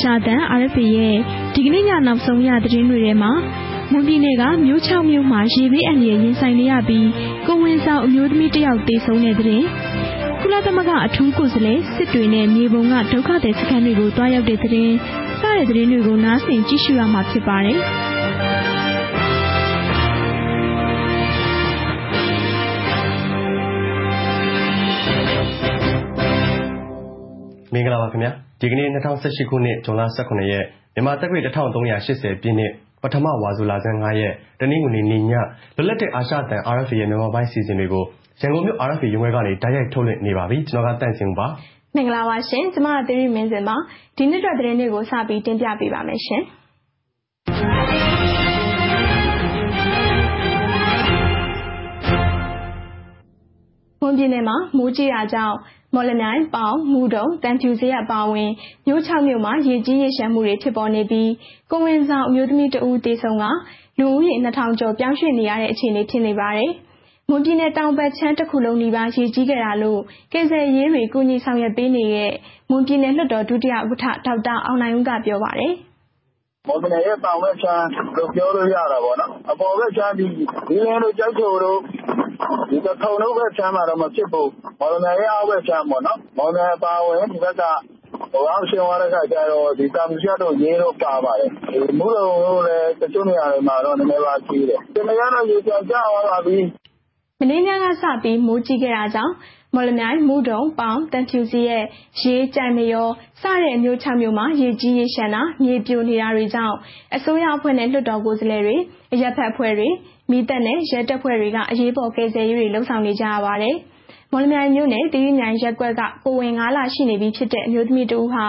ရှတန် RFA ရဲ့ဒီကနေ့ညနောက်ဆုံးရသတင်းတွေထဲမှာမွန်ပြည်နယ်ကမြို့6မြို့မှာရေဘေးအန္တရာယ်ရင်ဆိုင်နေရပြီးကိုဝင်ဆောင်အမျိုးသမီးတစ်ယောက်သေဆုံးတဲ့တဲ့ကုလသမဂ္ဂအထူးကိုယ်စားလှယ်စစ်တွေနဲ့မြေပုံကဒုက္ခသည်စခန်းတွေကိုတွားရောက်တဲ့တဲ့စတဲ့သတင်းတွေကိုနားဆင်ကြည့်ရှုရမှာဖြစ်ပါတယ်။ ပါခင်ဗျာဒီကနေ့2018ခုနှစ် ဇွန်လ18ရက် မြန်မာတက္ကရာ1380ပြည့်နှစ် ပထမဝါဆိုလဆန်း9ရက် တနင်္ဂနွေနေ့ည လွတ်လပ်တဲ့ အာရှတန် RFA ရဲ့ မြန်မာပိုင်းစီစဉ်တွေကို ရန်ကုန်မြို့ RFA ရုံးခွဲကနေ တိုက်ရိုက်ထုတ်လွှင့်နေပါပြီ ကျွန်တော်ကတန့်စင်ပါ မင်္ဂလာပါရှင် ကျမတို့သီရိမင်းစင်ပါ ဒီနေ့အတွက် သတင်းတွေကို စပြီးတင်ပြပေးပါမယ်ရှင် မွန်ပြည်နယ်မှာ မိုးကြီးတာကြောင့် မော်လမြိုင်၊ပေါင်၊မုဒုံ၊သံဖြူဇရပ် အပါအဝင် မြို့၆မြို့မှာ ရေကြီးရေလျှံမှုတွေ ဖြစ်ပေါ်နေပြီး ကိုယ်ဝန်ဆောင်အမျိုးသမီးတဦး သေဆုံးကာ လူဦးရေ၂,၀၀၀ကျော် ပြောင်းရွှေ့နေရတဲ့ အခြေအနေ ဖြစ်နေပါတယ်။မွန်ပြည်နယ်တောင်ဘက်ခြမ်း တခုလုံးနီးပါး ရေကြီးခဲ့တာလို့ ကယ်ဆယ်ရေးတွေ ကူညီဆောင်ရွက်ပေးနေတဲ့ မွန်ပြည်နယ်လွှတ်တော် ဒုတိယဥက္ကဋ္ဌ ဒေါက်တာအောင်နိုင်ဦးက ပြောပါတယ်။“မော်လမြိုင်ရဲ့ တောင်ဘက်ခြမ်းလို့ ပြောလို့ရတာပေါ့နော်။အပေါ်ဘက်ခြမ်း ဘီးလင်းတို့ ကျိုက်ထိုတို့ ဒီသထုံတို့ဘက်ခြမ်းမှာတော့ မဖြစ်ဘူး။မော်လမြိုင်ရဲ့ အောက်ဘက်ခြမ်းပေါ့နော်။မော်လမြိုင်အပါအဝင် ဒီဘက်က အောက်ဆင်းသွားတဲ့အခါကျတော့ဒီသံဖြူဇရပ်တို့ ရေးတို့ ပါပါတယ်။မုဒုံတို့လည်း တချို့နေရာတွေမှာတော့ နည်းနည်းပါးကြီးတယ်။ဒီမနက်ကတော့ ရေပြန်ကျသွားပါပြီ။”မနေ့ညကစပြီး မိုးကြီးခဲ့တာကြောင့် မော်လမြိုင်၊မုဒုံ၊ပေါင်၊သံဖြူဇရပ်၊ရေး၊ကျိုက်မရော စတဲ့မြို့၆မြို့မှာ ရေကြီးရေလျှံတာ၊မြေပြိုနေတာတွေကြောင့် အစိုးရအဖွဲ့နဲ့ လွှတ်တော်ကိုယ်စားလှယ်တွေ၊အရပ်ဘက်အဖွဲ့တွေ၊မီးသတ်နဲ့ ရဲတပ်ဖွဲ့တွေက အရေးပေါ် ကယ်ဆယ်ရေးတွေ လုပ်ဆောင်နေကြရပါတယ်။မော်လမြိုင်မြို့နယ် သီရိမြိုင်ရပ်ကွက်က ကိုယ်ဝန်၅လရှိနေပြီဖြစ်တဲ့ အမျိုးသမီးတဦးဟာ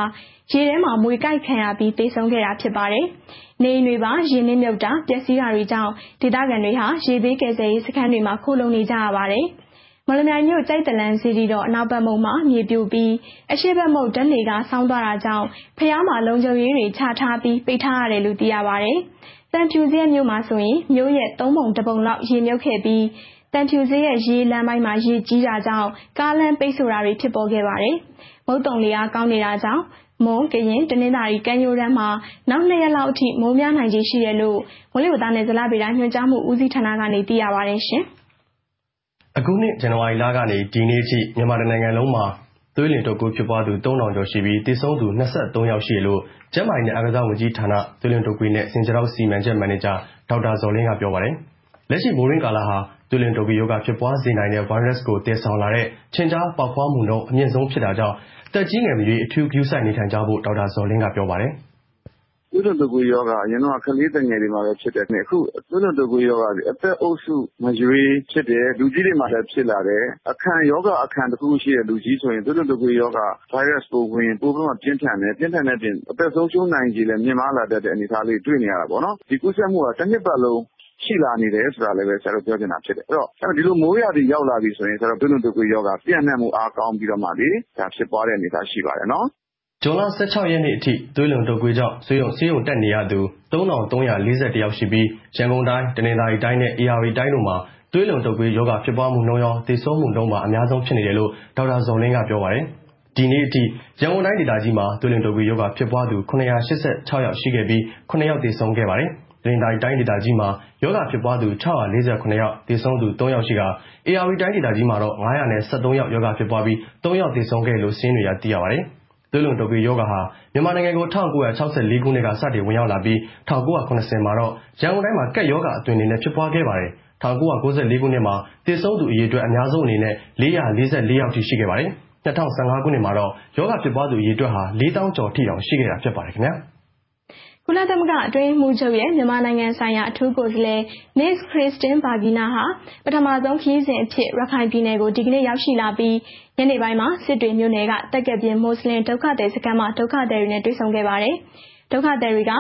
ရေထဲမှာ မြွေကိုက်ခံရပြီး သေဆုံးခဲ့တာ ဖြစ်ပါတယ်။နေအိမ်တွေပါ ရေနစ်မြုပ်တာ၊ပျက်စီးတာတွေကြောင့် ဒေသခံတွေဟာ ရေဘေးကယ်ဆယ်ရေးစခန်းတွေမှာ ခိုလှုံနေကြရပါတယ်။ မော်လမြိုင်မြို့ ကျိုက်သလန်စေတီတော် အနောက်ဘက်မုဒ်မှာ မြေပြိုပြီး အရှေ့ဘက်မုဒ်ဓာတ်လှေကားဆောင်းသွားတာကြောင့် ဘုရားမှာ လုံခြုံရေးတွေချထားပြီး ပိတ်ထားရတယ်လို့ သိရပါတယ်။သံဖြူဇရပ်မြို့မှာဆိုရင် မြို့ရဲ့ သုံးပုံတစ်ပုံလောက် ရေမြုပ်ခဲ့ပြီး သံဖြူဇရပ်ရေး လမ်းပိုင်းမှာ ရေကြီးတာကြောင့် ကားလမ်းပိတ်ဆို့တာတွေ ဖြစ်ပေါ်ခဲ့ပါတယ်။မုတ်သုံလေအားကောင်းနေတာကြောင့် မွန်၊ကရင်၊တနင်္သာရီ ကမ်းရိုးတန်းမှာ နောက်၂ရက်လောက်အထိ မိုးများနိုင်ခြေရှိတယ်လို့ မိုးလေဝသနဲ့ ဇလဗေဒညွှန်ကြားမှု ဦးစီးဌာနကနေ သိရပါတယ်ရှင်။ အခုနှစ် ဇန်နဝါရီလကနေ ဒီနေ့အထိ မြန်မာတနိုင်ငံလုံးမှာ သွေးလွန်တုပ်ကွေးဖြစ်ပွားသူ ၃,၀၀၀ ကျော်ရှိပြီး သေဆုံးသူ ၂၃ ယောက်ရှိတယ်လို့ ကျန်းမာရေးနဲ့ အားကစားဝန်ကြီးဌာန သွေးလွန်တုပ်ကွေးနဲ့ ဆင်ခြေထောက်စီမံချက် မန်နေဂျာ ဒေါက်တာဇော်လင်းက ပြောပါတယ်။လက်ရှိ မိုးတွင်းကာလဟာ သွေးလွန်တုပ်ကွေးရောဂါ ဖြစ်ပွားစေနိုင်တဲ့ ဗိုင်းရပ်စ်ကို သယ်ဆောင်လာတဲ့ ခြင်ကျားပေါက်ဖွားမှုနှုန်း အမြင့်ဆုံးဖြစ်တာကြောင့် သက်ကြီးငယ်မရွေး အထူးဂရုစိုက်နေထိုင်ကြဖို့ ဒေါက်တာဇော်လင်းက ပြောပါတယ်။“ သွေးလွန်တုပ်ကွေးရောဂါ အရင်တုန်းက ကလေးသူငယ်တွေမှာပဲ ဖြစ်တယ်။အခု သွေးလွန်တုပ်ကွေးရောဂါသည် အသက်အုပ်စုမရွေးဖြစ်တယ်။လူကြီးတွေမှာလည်း ဖြစ်လာတယ်။ရောဂါအခံတစ်ခုခုရှိတဲ့ လူကြီးဆိုရင် သွေးလွန်တုပ်ကွေးရောဂါ ဗိုင်းရပ်စ်ပိုးဝင်ရင် ပိုပြီးမှပြင်းထန်တယ်။ပြင်းထန်တဲ့အပြင် အသက်ဆုံးရှုံးနိုင်ခြေလည်း မြင့်မားလာတတ်တဲ့ အနေအထားလေးတွေ တွေ့နေရတာပေါ့နော်။ဒီကူးစက်မှုကတစ်နှစ်ပတ်လုံး ရှိလာနေတယ်ဆိုတာလည်း ဆရာတို့ပြောချင်တာဖြစ်တယ်။အဲ့တော့ ဒီလို မိုးရာသီရောက်လာပြီဆိုရင် သွေးလွန်တုပ်ကွေးရောဂါ ပျံ့နှံ့မှုအားကောင်းပြီးတော့မှလေဒါဖြစ်ပွားတဲ့အနေအထားရှိပါတယ်နော်။” ဇွန်လ၁၆ရက်နေ့အထိ သွေးလွန်တုပ်ကွေးကြောင့် ဆေးရုံတက်နေရသူ၃,၃၄၁ယောက်ရှိပြီး ရန်ကုန်တိုင်း၊တနင်္သာရီတိုင်းနဲ့ ဧရာဝတီတိုင်းတို့မှာ သွေးလွန်တုပ်ကွေးရောဂါ ဖြစ်ပွားမှုနှုန်းရော သေဆုံးမှုနှုန်းပါ အများဆုံးဖြစ်နေတယ်လို့ ဒေါက်တာဇော်လင်းက ပြောပါတယ်။ဒီနေ့အထိ ရန်ကုန်တိုင်းဒေသကြီးမှာ သွေးလွန်တုပ်ကွေးရောဂါ ဖြစ်ပွားသူ၇၈၆ယောက် ရှိခဲ့ပြီး၇ယောက် သေဆုံးခဲ့ပါတယ်။တနင်္သာရီတိုင်းဒေသကြီးမှာ ရောဂါဖြစ်ပွားသူ၆၄၇ယောက်၊သေဆုံးသူ၃ယောက်ရှိကာ ဧရာဝတီတိုင်းဒေသကြီးမှာတော့၅၁၃ယောက် ရောဂါဖြစ်ပွားပြီး၃ယောက် သေဆုံးခဲ့တယ်လို့ စာရင်းတွေအရ သိရပါတယ်။ သွေးလွန်တုပ်ကွေးရောဂါဟာ မြန်မာနိုင်ငံကို ၁၉၆၄ ခုနှစ်က စတင်ဝင်ရောက်လာပြီး ၁၉၇၀ မှာတော့ ရန်ကုန်တိုင်းမှာ ကပ်ရောဂါအသွင်အနေနဲ့ ဖြစ်ပွားခဲ့ပါတယ်။၁၉၉၄ ခုနှစ်မှာ သေဆုံးသူအရေအတွက် အများဆုံးအနေနဲ့ ၄၄၄ ယောက်အထိ ရှိခဲ့ပါတယ်။၂၀၁၅ ခုနှစ်မှာတော့ ရောဂါဖြစ်ပွားသူအရေအတွက်ဟာ၄သောင်းကျော်အထိတောင် ရှိခဲ့တာ ဖြစ်ပါတယ်ခင်ဗျာ။ကုလသမဂ္ဂ အတွင်းရေးမှူးချုပ်ရဲ့ မြန်မာနိုင်ငံဆိုင်ရာ အထူးကိုယ်စားလှယ် Ms. Christine Burgener ဟာ ပထမဆုံးခရီးစဉ်အဖြစ် ရခိုင်ပြည်နယ်ကို ဒီကနေ့ ရောက်ရှိလာပြီး ညနေပိုင်းမှာ စစ်တွေမြို့နယ်ကတက္ကပြင်းမွတ်စလင်ဒုက္ခသည်စခန်းမှာ ဒုက္ခသည်တွေနဲ့ တွေ့ဆုံခဲ့ပါတယ်။ဒုက္ခသည်တွေက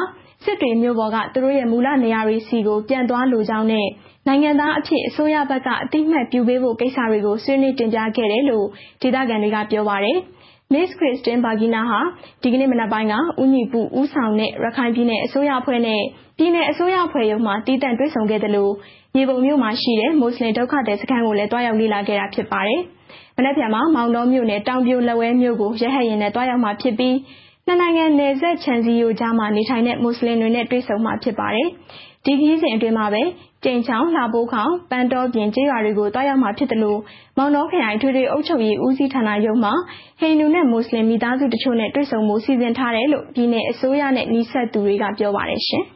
စစ်တွေမြို့ပေါ်က သူတို့ရဲ့ မူလနေရာတွေဆီကို ပြန်သွားလိုကြောင်းနဲ့ နိုင်ငံသားအဖြစ် အစိုးရဘက်က အသိအမှတ်ပြုပေးဖို့ကိစ္စတွေကို ဆွေးနွေးတင်ပြခဲ့တယ်လို့ ဒေသခံတွေက ပြောပါတယ်။ Ms. Christine Burgener ဟာ ဒီကနေ့ မနက်ပိုင်းက ဦးညီပု ဦးဆောင်တဲ့ ရခိုင်ပြည်နယ်အစိုးရအဖွဲ့နဲ့ ပြည်နယ်အစိုးရအဖွဲ့ရုံးမှာ သီးသန့်တွေ့ဆုံခဲ့သလို မြေပုံမြို့မှာရှိတဲ့ မွတ်စလင်ဒုက္ခသည်စခန်းကိုလည်းတွားရောက်လေ့လာခဲ့တာ ဖြစ်ပါတယ်။ မနက်ဖြန်မှာ မောင်တောမြို့နယ် တောင်ပြိုလက်ဝဲမြို့ကို ရဟတ်ယာဉ်နဲ့တွားရောက်မှာဖြစ်ပြီး နှစ်နိုင်ငံနယ်စပ် ခြံစည်းရိုးကြားမှာ နေထိုင်တဲ့ မွတ်ဆလင်တွေနဲ့ တွေ့ဆုံမှာ ဖြစ်ပါတယ်။ဒီခရီးစဉ်အတွင်းမှာပဲ ကြိမ်ချောင်း၊လှဖိုးခေါင်၊ပန်းတောပြင် ကျေးရွာတွေကို သွားရောက်မှာဖြစ်သလို မောင်တောခရိုင် အထွေထွေအုပ်ချုပ်ရေး ဦးစီးဌာနရုံးမှာ ဟိန္ဒူနဲ့ မွတ်ဆလင် မိသားစုတချို့နဲ့ တွေ့ဆုံဖို့ စီစဉ်ထားတယ်လို့ ပြည်နယ်အစိုးရနဲ့ နီးစပ်သူတွေက ပြောပါတယ်ရှင်။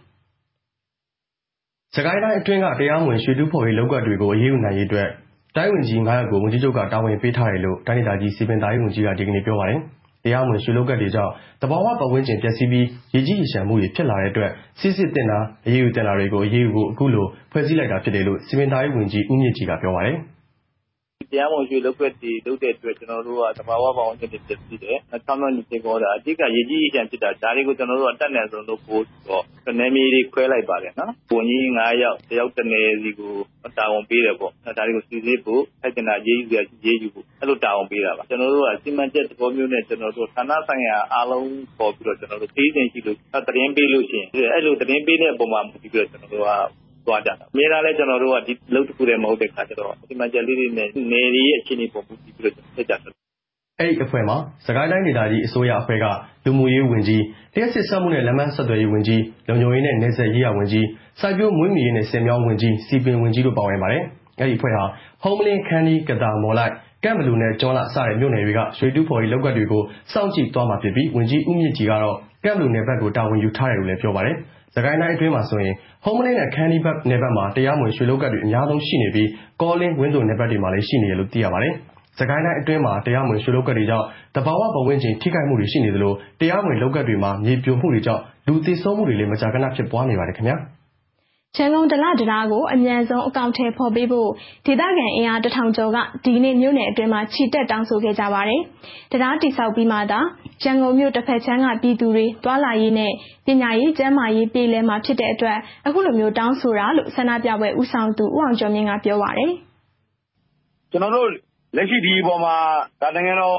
စကိုင်းတိုင်းအတွင်းက တရားမဝင် ရွှေတူးဖော်ရေးလုပ်ကွက်တွေကို အရေးယူနိုင်ရေးအတွက် တိုင်းဝန်ကြီး၅ယောက်ကို ဝန်ကြီးချုပ်က တာဝန်ပေးထားတယ်လို့ တိုင်းဒေသကြီး စည်ပင်သာယာရေးဝန်ကြီးက ဒီကနေ့ ပြောပါတယ်။တရားမဝင် ရွှေလုပ်ကွက်တွေကြောင့် သဘာဝပတ်ဝန်းကျင် ပျက်စီးပြီး ရေကြီးရေလျှံမှုတွေ ဖြစ်လာတဲ့အတွက် စိစစ်သင့်တာ၊အရေးယူသင့်တာတွေကို အရေးယူဖို့ အခုလို ဖွဲ့စည်းလိုက်တာဖြစ်တယ်လို့ စည်ပင်သာယာရေးဝန်ကြီး ဦးမြင့်ကြည်က ပြောပါတယ်။ တရားမဝင် ရွှေလုပ်ကွက်တွေ လုပ်တဲ့အတွက် ကျနော်တို့က သဘာဝပတ်ဝန်းကျင်တွေ ပျက်စီးတယ်။ချောင်းမြောင်းတွေစိန်ခေါ်တယ်။အဓိက ရေကြီးရေလျှံဖြစ်တာ ဒါတွေကို ကျနော်တို့ကအတတ်နိုင်ဆုံး လုပ်ဖို့နယ်မြေတွေ ခွဲလိုက်ပါတယ်။ဝန်ကြီး ၅ ယောက်တစ်ယောက်တစ်နယ်စီကို တာဝန်ပေးတယ်ပေါ့။ဒါတွေကို စိစစ်ဖို့ ထိုက်သင့်တာ အရေးယူစရာရှိ အရေးယူဖို့ အဲလို တာဝန်ပေးတာပါ။ကျနော်တို့က စီမံချက်သဘောမျိုးနဲ့ ဌာနဆိုင်ရာ အားလုံးခေါ်ပြီးတော့ ခရီးစဉ်ရှိလို့ သတင်းပေးလို့ရှိရင် အဲလို သတင်းပေးတဲ့အပေါ်မှာ မူတည်ပြီးတော့ ကျနော်တို့က သွားကြတာ။အမြဲတမ်းလည်း ကျနော်တို့က ဒီအလုပ်တစ်ခုတည်း မဟုတ်တဲ့အခါကျတော့ စီမံချက်လေးတွေနဲ့ နယ်တွေရဲ့ အခြေအနေပေါ် မူတည်ပြီးတော့လုပ်ကြတာ။အဲဒီအဖွဲ့မှာ စစ်ကိုင်းတိုင်းဒေသကြီးအစိုးရအဖွဲ့က လူမှုရေးဝန်ကြီး၊လျှပ်စစ်စက်မှုနဲ့ လမ်းပန်းဆက်သွယ်ရေးဝန်ကြီး၊လုံခြုံရေးနဲ့ နယ်စပ်ရေးရာဝန်ကြီး၊စိုက်ပျိုးမွေးမြူရေးနဲ့ ဆည်မြောင်းဝန်ကြီး၊စည်ပင်ဝန်ကြီးတို့ ပါဝင်ပါတယ်။အဲဒီအဖွဲ့ဟာ ဟုမ္မလင်း၊ခန္တီး၊ကသာ၊မော်လိုက်၊ကန့်ဘလူနဲ့ ကျွန်းလှ စတဲ့မြို့နယ်တွေက ရွှေတူးဖော်ရေး လုပ်ကွက်တွေကို စောင့်ကြည့်သွားမှာဖြစ်ပြီး ဝန်ကြီးဦးမြင့်ကြည်ကတော့ ကန့်ဘလူနယ်ဘက်ကို တာဝန်ယူထားတယ်လို့လည်း ပြောပါတယ်။ စစ်ကိုင်းတိုင်းအတွင်းမှာဆိုရင် ဟုမ္မလင်းနဲ့ ခန္တီးနယ်ဘက်မှာ တရားမဝင် ရွှေလုပ်ကွက်တွေ အများဆုံးရှိနေပြီး ကောလင်း၊ဝန်းသိုနယ်ဘက်တွေမှာလည်း ရှိနေတယ်လို့ သိရပါတယ်။စစ်ကိုင်းတိုင်းအတွင်းမှာ တရားမဝင် ရွှေလုပ်ကွက်တွေကြောင့် သဘာဝပတ်ဝန်းကျင် ထိခိုက်မှုတွေ ရှိနေသလို တရားမဝင်လုပ်ကွက်တွေမှာ မြေပြိုမှုတွေကြောင့် လူသေဆုံးမှုတွေလည်း မကြာခဏ ဖြစ်ပွားနေပါတယ်ခင်ဗျာ။ ရန်ကုန်-ဒလ တံတားကို အမြန်ဆုံး အကောင်အထည်ဖော်ပေးဖို့ ဒေသခံအင်အား၁,၀၀၀ကျော်က ဒီကနေ့ မြို့နယ်အတွင်းမှာ ချီတက်တောင်းဆိုခဲ့ကြပါတယ်။တံတားတည်ဆောက်ပြီးမှသာ ရန်ကုန်မြို့ တဘက်ခြမ်းက ပြည်သူတွေ သွားလာရေးနဲ့ ပညာရေး၊ကျန်းမာရေး ပြေလည်မှာ ဖြစ်တဲ့အတွက် အခုလိုတောင်းဆိုတာလို့ ဆန္ဒပြပွဲ ဦးဆောင်သူ ဦးအောင်ကျော်မြင့်က ပြောပါတယ်။“ကျနော်တို့ လက်ရှိ ဒီအပေါ်မှာ နိုင်ငံတော်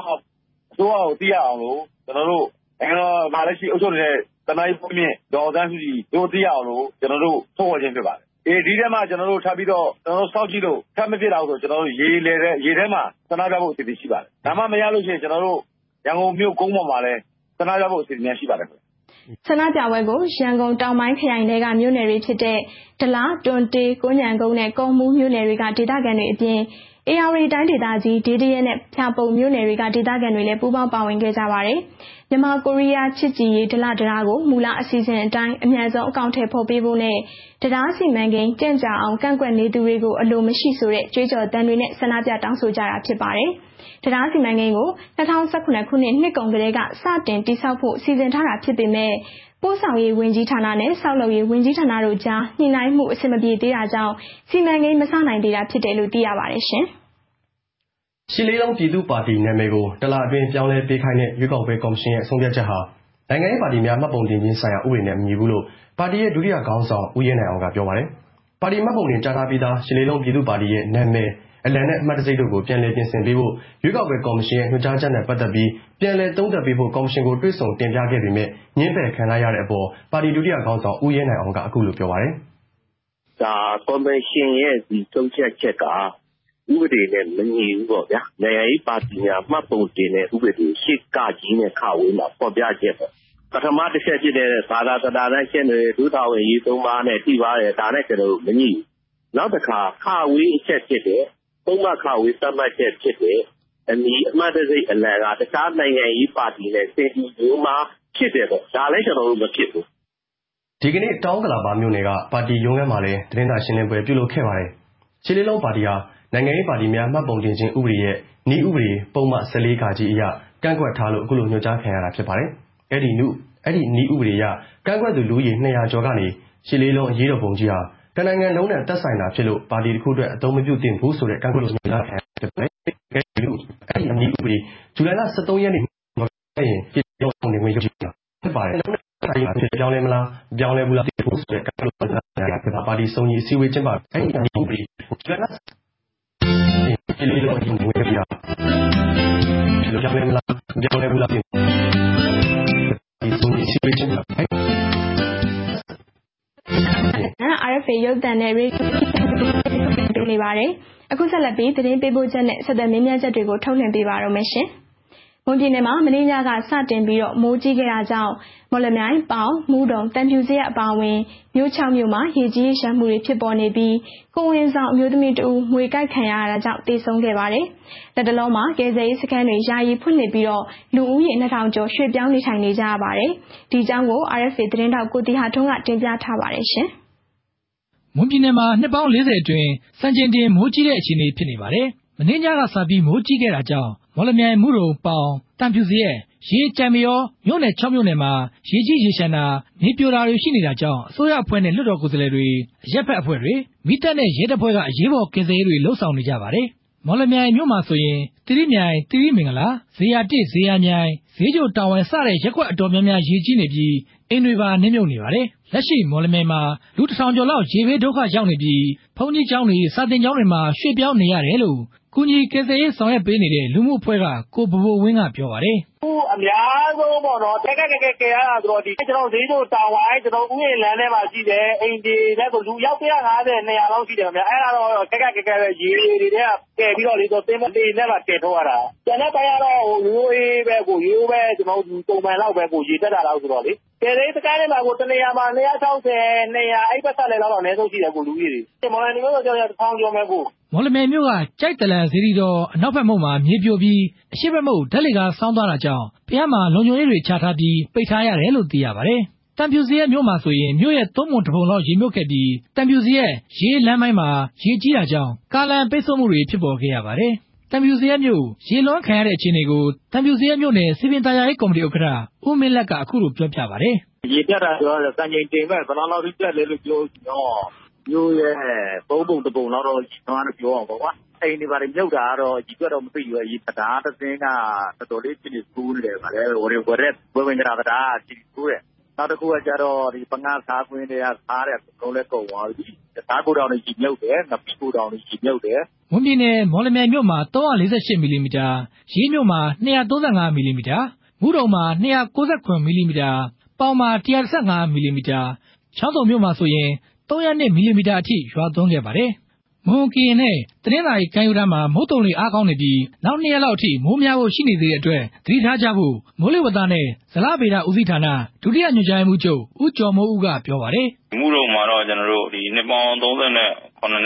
အစိုးရကို သိရအောင်လို့ကျနော်တို့နိုင်ငံတော်မှာ လက်ရှိ အုပ်ချုပ်နေတဲ့ သမ္မတကြီးဦးဝင်းမြင့်၊ဒေါ်အောင်ဆန်းစုကြည်တို့ သိရအောင်လို့ ကျနော်တို့ ထုတ်ဖော်ခြင်းဖြစ်ပါတယ်။ဒီထဲမှာ ကျနော်တို့ ထပ်ပြီးတော့ စောင့်ကြည့်လို့ ထပ်မဖြစ်လာဘူးဆိုကျနော်တို့ရေထဲမှာ ဆန္ဒပြဖို့ အစီအစဉ်ရှိပါတယ်။ဒါမှမရလို့ရှိရင် ကျနော်တို့ ရန်ကုန်မြို့ကုန်းပေါ်မှာလည်း ဆန္ဒပြဖို့ အစီအစဉ်များရှိပါတယ်။”ဆန္ဒပြပွဲကို ရန်ကုန်တောင်ပိုင်းခရိုင်ထဲက မြို့နယ်တွေဖြစ်တဲ့ ဒလ၊တွံတေး၊ကွမ်းခြံကုန်းနဲ့ ကော့မှူးမြို့နယ်တွေက ဒေသခံတွေအပြင် ဧရာဝတီတိုင်းဒေသကြီး ဒေးဒရဲနဲ့ ဖျာပုံမြို့နယ်တွေက ဒေသခံတွေလည်း ပူးပေါင်းပါဝင်ခဲ့ကြပါတယ်။မြန်မာ-ကိုရီးယား ချစ်ကြည်ရေး ဒလတံတားကို မူလအစီအစဉ်အတိုင်း အမြန်ဆုံး အကောင်အထည်ဖော်ပေးဖို့နဲ့ တံတားစီမံကိန်း ကြန့်ကြာအောင် ကန့်ကွက်နေသူတွေကို အလိုမရှိဆိုတဲ့ ကြွေးကြော်သံတွေနဲ့ ဆန္ဒပြတောင်းဆိုကြတာ ဖြစ်ပါတယ်။တံတားစီမံကိန်းကို ၂၀၁၇ ခုနှစ် နှစ်ကုန်ကတည်းက စတင်တည်ဆောက်ဖို့ စီစဉ်ထားတာ ဖြစ်ပေမယ့် ပို့ဆောင်ရေးဝန်ကြီးဌာနနဲ့ ဆောက်လုပ်ရေးဝန်ကြီးဌာနတို့ကြား ညှိနှိုင်းမှု အဆင်မပြေသေးတာကြောင့် စီမံကိန်း မစနိုင်သေးတာ ဖြစ်တယ်လို့ သိရပါတယ်ရှင်။ ရှစ်လေးလုံး ပြည်သူ့ပါတီနာမည်ကိုတလအတွင်း ပြောင်းလဲပေးခိုင်းတဲ့ ရွေးကောက်ပွဲကော်မရှင်ရဲ့ ဆုံးဖြတ်ချက်ဟာ နိုင်ငံရေးပါတီများ မှတ်ပုံတင်ခြင်းဆိုင်ရာ ဥပဒေနဲ့ မညီဘူးလို့ ပါတီရဲ့ ဒုတိယခေါင်းဆောင် ဦးရဲနိုင်အောင်က ပြောပါတယ်။ပါတီမှတ်ပုံတင် ကြားထားပြီးသား ရှစ်လေးလုံး ပြည်သူ့ပါတီရဲ့ နာမည်၊အလံနဲ့ အမှတ်တံဆိပ်တို့ကို ပြန်လည်ပြင်ဆင်ပေးဖို့ ရွေးကောက်ပွဲကော်မရှင်ရဲ့ ညွှန်ကြားချက်နဲ့ ပတ်သက်ပြီး ပြန်လည်သုံးသပ်ပေးဖို့ ကော်မရှင်ကို တွေ့ဆုံတင်ပြခဲ့ပေမယ့် ငြင်းပယ်ခံလိုက်ရတဲ့အပေါ် ပါတီ ဒုတိယခေါင်းဆောင် ဦးရဲနိုင်အောင်က အခုလိုပြောပါတယ်။“ဒါကော်မရှင်ရဲ့ ဆုံးဖြတ်ချက်က ဥပဒေနဲ့ မညီဘူးပေါ့ဗျာ။နိုင်ငံရေးပါတီများ မှတ်ပုံတင်တဲ့ ဥပဒေ ၈ နဲ့ခမှာ ဖော်ပြချက်ပေါ့။ပထမတစ်ချက်ဖြစ်တဲ့ ဘာသာ၊သာသနာရှင်းလင်းရေးဒုတာဝန်အရေးသုံးပါးနဲ့ ထိပါးတယ်။ဒါနဲ့ ကျနော်တို့ မငြိဘူး။နောက်တစ်ခါ အချက်ဖြစ်တဲ့ ပုဒ်မ သတ်မှတ်ချက်ဖြစ်တဲ့ အမည် အမှတ်တံဆိပ် အလံက တခြားနိုင်ငံရေးပါတီနဲ့ ဆင်တူရိုးမှား ဖြစ်တယ်ပေါ့။ဒါလည်း ကျနော်တို့ မဖြစ်ဘူး။”ဒီကနေ့ တောင်ဥက္ကလာပမြို့နယ်က ပါတီရုံးခန်းမှာလည်း သတင်းစာရှင်းလင်းပွဲ ပြုလုပ်ခဲ့ပါတယ်။ရှစ်လေးလုံးပါတီဟာ နိုင်ငံရေးပါတီများ မှတ်ပုံတင်ခြင်း ဥပဒေရဲ့ နည်းဥပဒေ ပုဒ်မ ၁၄(ဃ)အရ ကန့်ကွက်ထားလို့ အခုလို ညွှန်ကြားခံရတာ ဖြစ်ပါတယ်။အဲဒီ နည်းဥပဒေအရ ကန့်ကွက်သူလူဦးရေ ၂၀၀ ကျော်ကနေ ရှစ်လေးလုံး အရေးတော်ပုံကြီးဟာတစ်နိုင်ငံလုံးနဲ့ သက်ဆိုင်တာဖြစ်လို့ ပါတီတစ်ခုအတွက် အသုံးမပြုသင့်ဘူးဆိုတဲ့ ကန့်ကွက်လွှာညွှန်ကြားခံရတာ ဖြစ်ပါတယ်။အဲဒီနည်းဥပဒေ ဇူလိုင်လ၁၃ရက်နေ့မတိုင်ခင်ပြည့်စုံနေခွင့်ရမှာ ဖြစ်ပါတယ်။နိုင်ငံလုံးနဲ့ သက်ဆိုင်တာဖြစ်ပြောင်းလဲမလား မပြောင်းလဲဘူးလား မသိဘူးဆိုတဲ့ ကန့်ကွက်လွှာညွှန်ကြားခံရတာ ဖြစ်ပါတယ်။ပါတီစုံညီအစည်းအဝေး ကျင်းပပြီး အဲဒီနည်းဥပဒေဇူလိုင်လရှစ် လေးလုံးအရေးဝင်ပြီးတော့ပြောင်းလဲမလားမပြောင်းလဲဘူးလားပြင်ဒီစုံညီအစည်းအဝေးကျင်းပပြီး RFA ရုပ်သံနဲ့ရေဒီယိုပေးနေပါတယ်။အခုဆက်လက်ပြီးသတင်းပေးပို့ချက်နဲ့ဆက်သွယ်မေးမြန်းချက်တွေကိုထုတ်လွှင့်ပေးပါတော့မယ်ရှင်။ မွန်ပြည်နယ်မှာ မနေ့ညက စတင်ပြီးမိုးကြီးခဲ့တာကြောင့် မော်လမြိုင်၊ပေါင်၊မုဒုံ၊သံဖြူဇရပ် အပါအဝင် မြို့ ၆ မြို့မှာ ရေကြီးရေလျှံမှုတွေ ဖြစ်ပေါ်နေပြီး ကိုယ်ဝန်ဆောင်အမျိုးသမီးတဦး မြွေကိုက်ခံရတာကြောင့် သေဆုံးခဲ့ပါတယ်။လတ်တလောမှာ ကယ်ဆယ်ရေးစခန်းတွေ ယာယီဖွင့်လှစ်ပြီးလူဦးရေ၂,၀၀၀ကျော် ရွှေ့ပြောင်းနေထိုင်နေကြရပါတယ်။ဒီအကြောင်း RFA သတင်းထောက် ကိုသီဟထွန်းက တင်ပြထားပါတယ် မွန်ပြည်နယ်မှာ နှစ်ပေါင်း ၄၀ အတွင်း စံချိန်တင် မိုးကြီးတဲ့ အခြေအနေ ဖြစ်နေပါတယ်။မနေ့ညကစပြီး မိုးကြီးခဲ့တာကြောင့် မော်လမြိုင်၊မုဒုံ၊ပေါင်၊သံဖြူဇရပ်၊ရေး၊ကြိုင်မရော မြို့နယ် ၆ မြို့နယ်မှာ ရေကြီးရေလျှံတာ၊မြေပြိုတာတွေ ရှိနေတာကြောင့် အစိုးရအဖွဲ့နဲ့ လွှတ်တော်ကိုယ်စားလှယ်တွေ၊အရပ်ဘက်အဖွဲ့တွေ၊မီးသတ်နဲ့ ရဲတပ်ဖွဲ့က အရေးပေါ်ကယ်ဆယ်ရေးတွေ လုပ်ဆောင်နေကြပါတယ်။မော်လမြိုင်မြို့မှာဆိုရင် သီရိမြိုင်၊သီရိမင်္ဂလာ၊ဇေယျာ၁၊ဇေယျာမြိုင်၊ဈေးချိုတာဝိုင် စတဲ့ ရပ်ကွက်အတော်များများ ရေကြီးနေပြီး အိမ်တွေပါ နစ်မြုပ်နေပါတယ်။လက်ရှိ မော်လမြိုင်မှာ လူ တစ်ထောင်ကျော်လောက် ရေဘေးဒုက္ခရောက်နေပြီး ဘုန်းကြီးကျောင်းတွေ၊စာသင်ကျောင်းတွေမှာ ရွှေ့ပြောင်းနေရတယ်လို့ ကူညီကယ်ဆယ်ရေး ဆောင်ရွက်ပေးနေတဲ့ လူမှုအဖွဲ့က ကိုဘိုဘိုဝင်းက ပြောပါတယ်။“အခုအများဆုံးပေါ့နော် ခက်ခက်ခဲခဲ ကယ်ရတာဆိုတော့ဈေးချိုတာဝိုင်ဥယျာဉ်လမ်းထဲမှာရှိတဲ့ အိမ်ခြေလူအယောက် ၁၅၀-၂၀၀ လောက်ရှိတယ်ခင်ဗျ အဲဒါတော့ ခက်ခက်ခဲခဲပဲ ရေတွေထဲက ကယ်ပြီးတော့လေလှေနဲ့ပါ ကယ်ထုတ်ရတာ ကျန်တဲ့အပိုင်းကတော့ ရိုးရိုးပဲ ရိုးရိုးပဲ ပုံမှန်လောက်ပဲ ရေတက်တာလောက်ဆိုတော့လေ ကယ်ဆယ်ရေးစခန်းတွေမှာတစ်နေရာမှာ ၂၆၀-၂၀၀ အဲဒီပတ်ပတ်လည်လောက်တော့အနည်းဆုံးရှိတယ်လူဦးရေတွေမော်လမြိုင်မြို့ဆိုတစ်ထောင်ကျော်မယ်။”မော်လမြိုင်မြို့က ကျိုက်သလံစေတီတော် အနောက်ဘက်မုဒ်မှာ မြေပြိုပြီး အရှေ့ဘက်မုဒ်ဓာတ်လှေကား စောင်းသွားတာကြောင့် ဘုရားမှာ လုံခြုံရေးတွေချထားပြီး ပိတ်ထားရတယ်လို့ သိရပါတယ်။သံဖြူဇရပ်မြို့မှာဆိုရင် မြို့ရဲ့ သုံးပုံတစ်ပုံလောက် ရေမြုပ်ခဲ့ပြီး သံဖြူဇရပ်-ရေးလမ်းပိုင်းမှာ ရေကြီးတာကြောင့် ကားလမ်းပိတ်ဆို့မှုတွေ ဖြစ်ပေါ်ခဲ့ရပါတယ်။ သံဖြူဇရပ်မြို့ ရေလွှမ်းခံရတဲ့အခြေအနေကို သံဖြူဇရပ်မြို့နယ် စည်ပင်သာယာရေးကော်မတီဥက္ကဋ္ဌ ဦးမင်းလတ်က အခုလို ပြောပြပါတယ်။“ရေတက်တာဆိုတော့စံချိန်တင်ပဲဘယ်လောက်လောက်ထိ တက်လဲလို့ပြောရင်တော့ မြို့ရဲ့ သုံးပုံတစ်ပုံလောက်တော့ ရေလွှမ်းတယ်ပြောရမှာပေါ့ကွာအိမ်တွေဘာတွေမြုပ်တာကတော့ အရေအတွက်တော့ မသိဘူး တံတားတစင်းက တော်တော်လေး အခြေအနေဆိုးနေတယ် ဝက်ဝံတံတားက အခြေအနေဆိုးတယ် နောက်တစ်ခုကကျတော့ပငါးစားကွင်းထဲက ဆားတွေအကုန်လုံးလည်းကုန်သွားပြီတံတားဂိုဒေါင်တွေ ရေမြုပ်တယ် ငပလီဂိုဒေါင်တွေ ရေမြုပ်တယ် မွန်ပြည်နယ် မော်လမြိုင်မြို့မှာ ၃၄၈ မီလီမီတာ ရေးမြို့မှာ ၂၃၅ မီလီမီတာ မုဒုံမှာ ၂၉၇ မီလီမီတာ ပေါင်မှာ ၁၁၅ မီလီမီတာ ချောင်းဆုံမြို့မှာဆိုရင် ၃၀၂ မီလီမီတာအထိ ရွာသွန်းခဲ့ပါတယ်။ မွန် ကရင်နဲ့ တနင်္သာရီကမ်းရိုးတန်းမှာ မုတ်သုံလေအားကောင်းနေပြီး နောက်နှစ်ရက်လောက်အထိ မိုးများဖို့ရှိနေသေးတဲ့အတွက် သတိထားကြဖို့ မိုးလေဝသနဲ့ ဇလဗေဒဦးစီးဌာန ဒုတိယညွှန်ကြားရေးမှူးချုပ် ဦးကျော်မိုးဦးက ပြောပါတယ်။“မုဒုံမှာတော့ကျနော်တို့နှစ်ပေါင်း ၃၇ နှ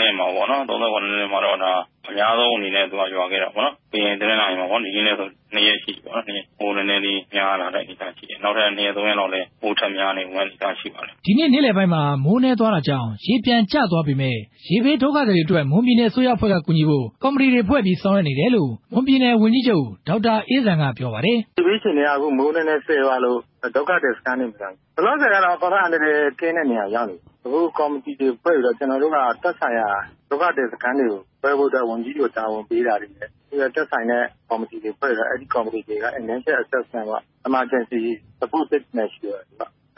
စ်မှာပေါ့နော် ၃၇ နှစ်မှာတော့ဒါ အများဆုံးအနေနဲ့သူကရွာခဲ့တာပေါ့နော်။ကရင် တနင်္သာရီမှာပေါ့ ဒီနေ့နဲ့ဆိုနှစ်ရက်ရှိပြီပေါ့နော် မိုးနည်းနည်းလေး များလာတဲ့ အနေအထားရှိတယ် နောက်ထပ်နှစ်ရက်သုံးရက်လောက်လည်း မိုးထပ်များနိုင်မယ့်အနေအထားရှိပါတယ်။ဒီနေ့ နေ့လယ်ပိုင်းမှာ မိုးနည်းသွားတာကြောင့် ရေပြန်ကျသွားပေမယ့် ရေဘေးဒုက္ခသည်တွေအတွက် မွန်ပြည်နယ်အစိုးရအဖွဲ့က ကူညီဖို့ ကော်မတီတွေဖွဲ့ပြီး ဆောင်ရွက်နေတယ်လို့ မွန်ပြည်နယ်ဝန်ကြီးချုပ် ဒေါက်တာအေးဇံက ပြောပါတယ်။“ရေဘေးအခြေအနေက အခုမိုးနည်းနည်းစဲသွားလို့ ဒုက္ခသည်စခန်းတွေမပြန်ဘူးလောလောဆယ်ကတော့အတော်အန္တရာယ်ကင်းတဲ့နေရာ ရောက်နေပြီ အခုကော်မတီတွေဖွဲ့ပြီးတော့ ကျနော်တို့က သက်ဆိုင်ရာ ဒုက္ခသည်စခန်းတွေကို ဖွဲ့ဖို့အတွက် ဝန်ကြီးကို တာဝန်ပေးတာတွေနဲ့ သက်ဆိုင်တဲ့ ကော်မတီတွေဖွဲ့ပြီးတော့အဲဒီကော်မတီတွေက Financial Assessment ပေါ့ Emergency Support နဲ့ရှိတယ်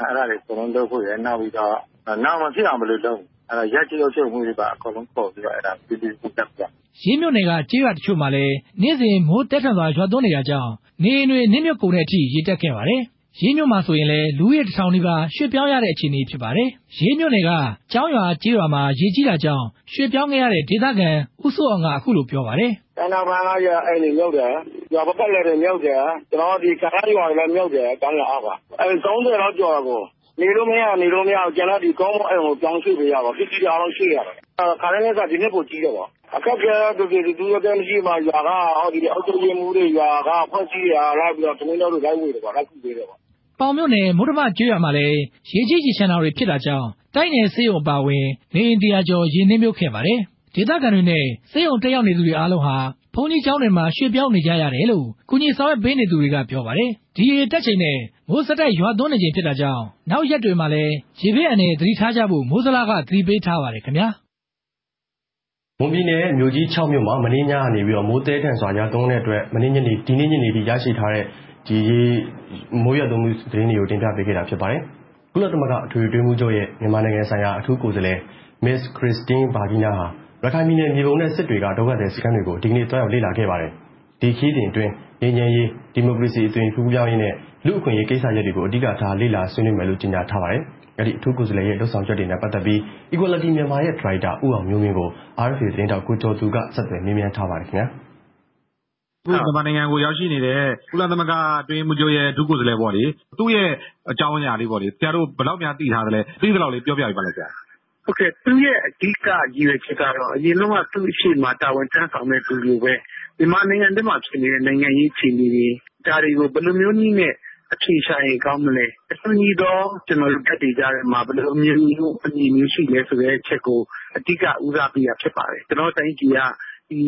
အဲဒါတွေ အကုန်လုံးလုပ်ဖို့ရယ် နောက်ပြီးတော့ နောင်မဖြစ်အောင် ဘယ်လိုလုပ်မလဲ ရပ်ကျေးအုပ်ချုပ်ရေးမှူးတွေပါ အကုန်လုံးခေါ်ပြီးတော့အဲဒါပြုစုကြမယ်။ရေးမြို့နယ်က ကျေးရွာတချို့မှာလည်း နေ့စဉ်မိုးသည်းထန်စွာ ရွာသွန်းနေတာကြောင့် နေအိမ်တွေ နစ်မြုပ်ကုန်တဲ့အထိ ရေတက်ခဲ့ပါတယ်။ ရေးမြို့မှာဆိုရင်လည်း လူဦးရေ တစ်ထောင်နီးပါး ရွှေ့ပြောင်းရတဲ့ အခြေအနေဖြစ်ပါတယ်။ရေးမြို့နယ်က ကျောင်းရွာကျေးရွာမှာ ရေကြီးတာကြောင့် ရွှေ့ပြောင်းခဲ့ရတဲ့ ဒေသခံ ဦးစိုးအောင်က အခုလို ပြောပါတယ်။“ကမ်းနားနားက အိမ်တွေမြုပ်တယ် ရွာပတ်ပတ်လည်တွေမြုပ်တယ် ကျနော်တို့ကမ်းနားရွာတွေလည်း မြုပ်တယ် ကမ်းရွာအောက်ကအိမ် ၃၀ လောက် ကျော်တယ် နေလို့မရ နေလို့မရကျန်တဲ့ ကောင်းမွန်အိမ်ကို ပြောင်းရွှေ့ပေးရတာပစ္စည်းတွေ အားလုံးရွှေ့ရတယ်ခါတိုင်းထက်စာဒီနှစ်ပိုကြီးတယ်ပေါ့ အခက်အခဲကတော့ပြည်သူလူထုမရှိမှရွာက အုပ်ချုပ်ရေးမှူးတွေ ရွာက အဖွဲ့အစည်းတွေက လိုက်ပြီးတော့ ထမင်းထုတ်တွေ လိုက်ဝေတယ်ပေါ့ လိုက်ကူပေးတယ်ပေါ့ ပေါင်မြို့နယ် မုဒ္ဓမကျေးရွာမှာလည်း ရေကြီးရေလျှံတာတွေဖြစ်တာကြောင့် တိုက်နယ်ဆေးရုံအပါအဝင် နေအိမ်တရာကျော် ရေနစ်မြုပ်ခဲ့ပါတယ်။ဒေသခံတွေနဲ့ ဆေးရုံတက်ရောက်နေသူတွေအားလုံးဟာ ဘုန်းကြီးကျောင်းတွေမှာ ရွှေ့ပြောင်းနေကြရတယ်လို့ ကူညီဆောင်ရွက်ပေးနေသူတွေက ပြောပါတယ်။ဒီရေတက်ချိန်နဲ့ မိုးဆက်တိုက်ရွာသွန်းနေချိန်ဖြစ်တာကြောင့် နောက်ရက်တွေမှာလည်း ရေဘေးအန္တရာယ် သတိထားကြဖို့ မိုးဇလက သတိပေးထားပါတယ်ခင်ဗျာ မွန်ပြည်နယ် မြို့ကြီး6မြို့မှာ မနေ့ညကနေပြီးတော့ မိုးတဲထန်စွာရွာသွန်းတဲ့အတွက်မနေ့ညနေဒီနေ့ညနေထိ ရရှိထားတဲ့ဒီရေမိုးရွာသွန်းမှုသတင်းတွေကို တင်ပြပေးခဲ့တာဖြစ်ပါတယ်။ကုလသမဂ္ဂ အထွေထွေအတွင်းရေးမှူးချုပ်ရဲ့ မြန်မာနိုင်ငံဆိုင်ရာ အထူးကိုယ်စားလှယ် Ms. Christine Burgener ဟာ ရခိုင်ပြည်နယ် မြေပုံနဲ့ စစ်တွေက ဒုက္ခသည်စခန်းတွေကို ဒီကနေ့ သွားရောက်လေ့လာခဲ့ပါတယ်။ဒီခရီးစဉ်အတွင်း ငြိမ်းချမ်းရေး၊ဒီမိုကရေစီ အသွင်ကူးပြောင်းရေးနဲ့ လူ့အခွင့်အရေး ကိစ္စရပ်တွေကို အဓိကထား လေ့လာဆွေးနွေးမယ်လို့ ကြေညာထားပါတယ်။အဲဒီ အထူးကိုယ်စားလှယ်ရဲ့ လုပ်ဆောင်ချက်တွေနဲ့ ပတ်သက်ပြီး Equality Myanmar ရဲ့ ဒါရိုက်တာ ဦးအောင်မျိုးမင်းကို RFA သတင်းထောက် ကိုကျော်သူက ဆက်သွယ်မေးမြန်းထားပါတယ်ခင်ဗျာ။အခု မြန်မာနိုင်ငံကို ရောက်ရှိနေတဲ့ ကုလသမဂ္ဂ အတွင်းရေးမှူးချုပ်ရဲ့ဒုကိုယ်စားလှယ်ပေါ့လေ သူ့ရဲ့ အကြောင်းအရာလေးပေါ့လေ ဆရာတို့ ဘယ်လောက်များ သိထားသလဲ သိသလောက်လေး ပြောပြပေးပါလား ဆရာ။ ဟုတ်ကဲ့ သူ့ရဲ့ အဓိက ရည်ရွယ်ချက်ကတော့ အရင်တုန်းက သူ့ရှေ့မှာ တာဝန်ထမ်းဆောင်တဲ့ သူလိုပဲ မြန်မာနိုင်ငံထဲမှာ ဖြစ်နေတဲ့ နိုင်ငံရေး အခြေအနေတွေ ဒါတွေကို ဘယ်လိုမျိုးနည်းနဲ့ အဖြေရှာရင် ကောင်းမလဲ။အတူညီသော ကျနော်တို့ တပ်တွေကြားထဲမှာ ဘယ်လို အမြင်မျိုး အမြင်မျိုး ရှိလဲဆိုတဲ့ အချက်ကို အဓိက ဦးစားပေးတာ ဖြစ်ပါတယ်။ကျနော်တို့ တိုင်းပြည်က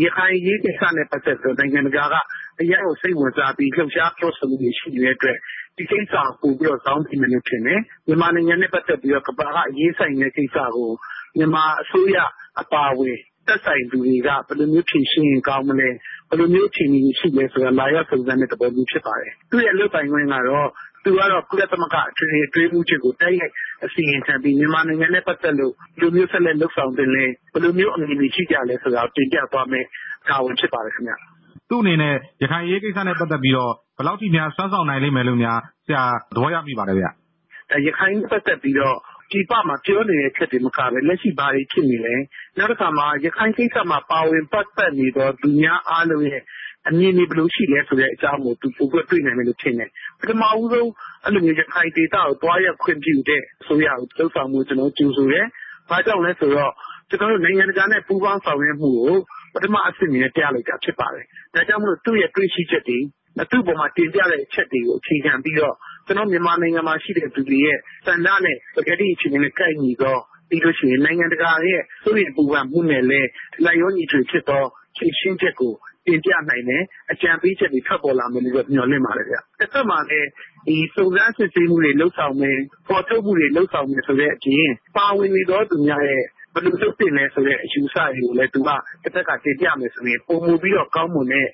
ရခိုင်အရေးကိစ္စနဲ့ ပတ်သက်ပြီးနိုင်ငံတကာက အရမ်းကို စိတ်ဝင်စားပြီး လှုပ်ရှားပြောဆိုမှုတွေ ရှိနေတဲ့အတွက် ဒီကိစ္စကို ပိုပြီးတော့ ဇောင်းပေးမယ်လို့ ထင်တယ်။မြန်မာနိုင်ငံနဲ့ ပတ်သက်ပြီးတော့ ကမ္ဘာက အရေးဆိုင်တဲ့ကိစ္စကို မြန်မာအစိုးရအပါအဝင် သက်ဆိုင်သူတွေက ဘယ်လိုမျိုး ဖြေရှင်းရင် ကောင်းမလဲ ဘယ်လိုမျိုး အခြေအနေတွေ ရှိလဲဆိုတာ လာရောက်စုံစမ်းတဲ့သဘောမျိုး ဖြစ်ပါတယ်။သူ့ရဲ့ လုပ်ပိုင်ခွင့်ကတော့ သူကတော့ ကုလသမဂ္ဂ အထွေထွေအတွင်းရေးမှူးချုပ်ကို တိုက်ရိုက်အစီရင်ခံပြီး မြန်မာနိုင်ငံနဲ့ ပတ်သက်လို့ ဘယ်လိုမျိုး ဆက်လက်လုပ်ဆောင်သင့်လဲ ဘယ်လိုမျိုး အမြင်တွေ ရှိကြလဲဆိုတာကို တင်ပြသွားမယ်တာဝန် ဖြစ်ပါတယ်ခင်ဗျ။ သူ့အနေနဲ့ ရခိုင်ရေးကိစ္စနဲ့ ပတ်သက်ပြီးတော့ ဘယ်လောက်ထိများ စွမ်းဆောင်နိုင်လိမ့်မယ်လို့များ ဆရာ သဘောရမိပါလဲဗျ။ရခိုင်နဲ့ ပတ်သက်ပြီးတော့ ပြည်ပမှာ ပြောနေတဲ့အချက်တွေမကဘဲ လက်ရှိ ဘာတွေဖြစ်နေလဲ။နောက်တခါမှာ ရခိုင်ကိစ္စမှာ ပါဝင်ပတ်သက်နေသောသူများအားလုံးရဲ့ အမြင်တွေ ဘယ်လိုရှိလဲဆိုတဲ့အကြောင်းကို သူ ပိုပြီးတွေ့နိုင်မယ်လို့ထင်တယ်။ပထမဦးဆုံး အဲ့လိုမျိုး ရခိုင်ဒေသကို သွားရောက်ခွင့်ပြုတဲ့ အစိုးရကိုလှုပ်ဆောင်မှုကျွန်တော်ကြိုဆိုတယ်။ဘာကြောင့်လဲဆိုတော့ ကျွန်တော်တို့ နိုင်ငံတကာနဲ့ ပူးပေါင်းဆောင်ရွက်မှုကို ပထမအဆင့်နဲ့ ပြလိုက်တာ ဖြစ်ပါတယ်။ဒါကြောင့်မလို့ သူ့ရဲ့ တွေးရှိချက်တွေ သူ့ပေါ်မှာ တင်ပြတဲ့အချက်တွေကို အခြေခံပြီးတော့ ကျွန်တော်မြန်မာနိုင်ငံမှာရှိတဲ့သူတွေရဲ့စံနာနဲ့ ပကတိအခြေအနေနဲ့ ကိုက်ညီသော ပြီးလို့ရှိရင် နိုင်ငံတကာရဲ့ စိုးရိမ်ပူပန်မှုနဲ့လည်း လိုက်ရောညီထွေဖြစ်သော ဖြည့်ရှင်းချက်ကို တင်ပြနိုင်တယ် အကြံပေးချက်တွေ ထွက်ပေါ်လာမယ်လို့မျှော်လင့်ပါတယ်ဗျ။တစ်ဖက်မှာလည်းဒီစုံစမ်းစစ်ဆေးမှုတွေလှုပ်ဆောင်မယ်ပေါ်ထုတ်မှုတွေလှုပ်ဆောင်မယ်ဆိုတဲ့အပြင် ပါဝင်နေသောသူများရဲ့ ဘယ်လိုလုပ်တင်လဲဆိုတဲ့ အယူဆတွေကိုလည်း သူကတစ်ဖက်က တင်ပြမယ်ဆိုရင်ပုံမူပြီးတော့ ကောင်းမွန်တဲ့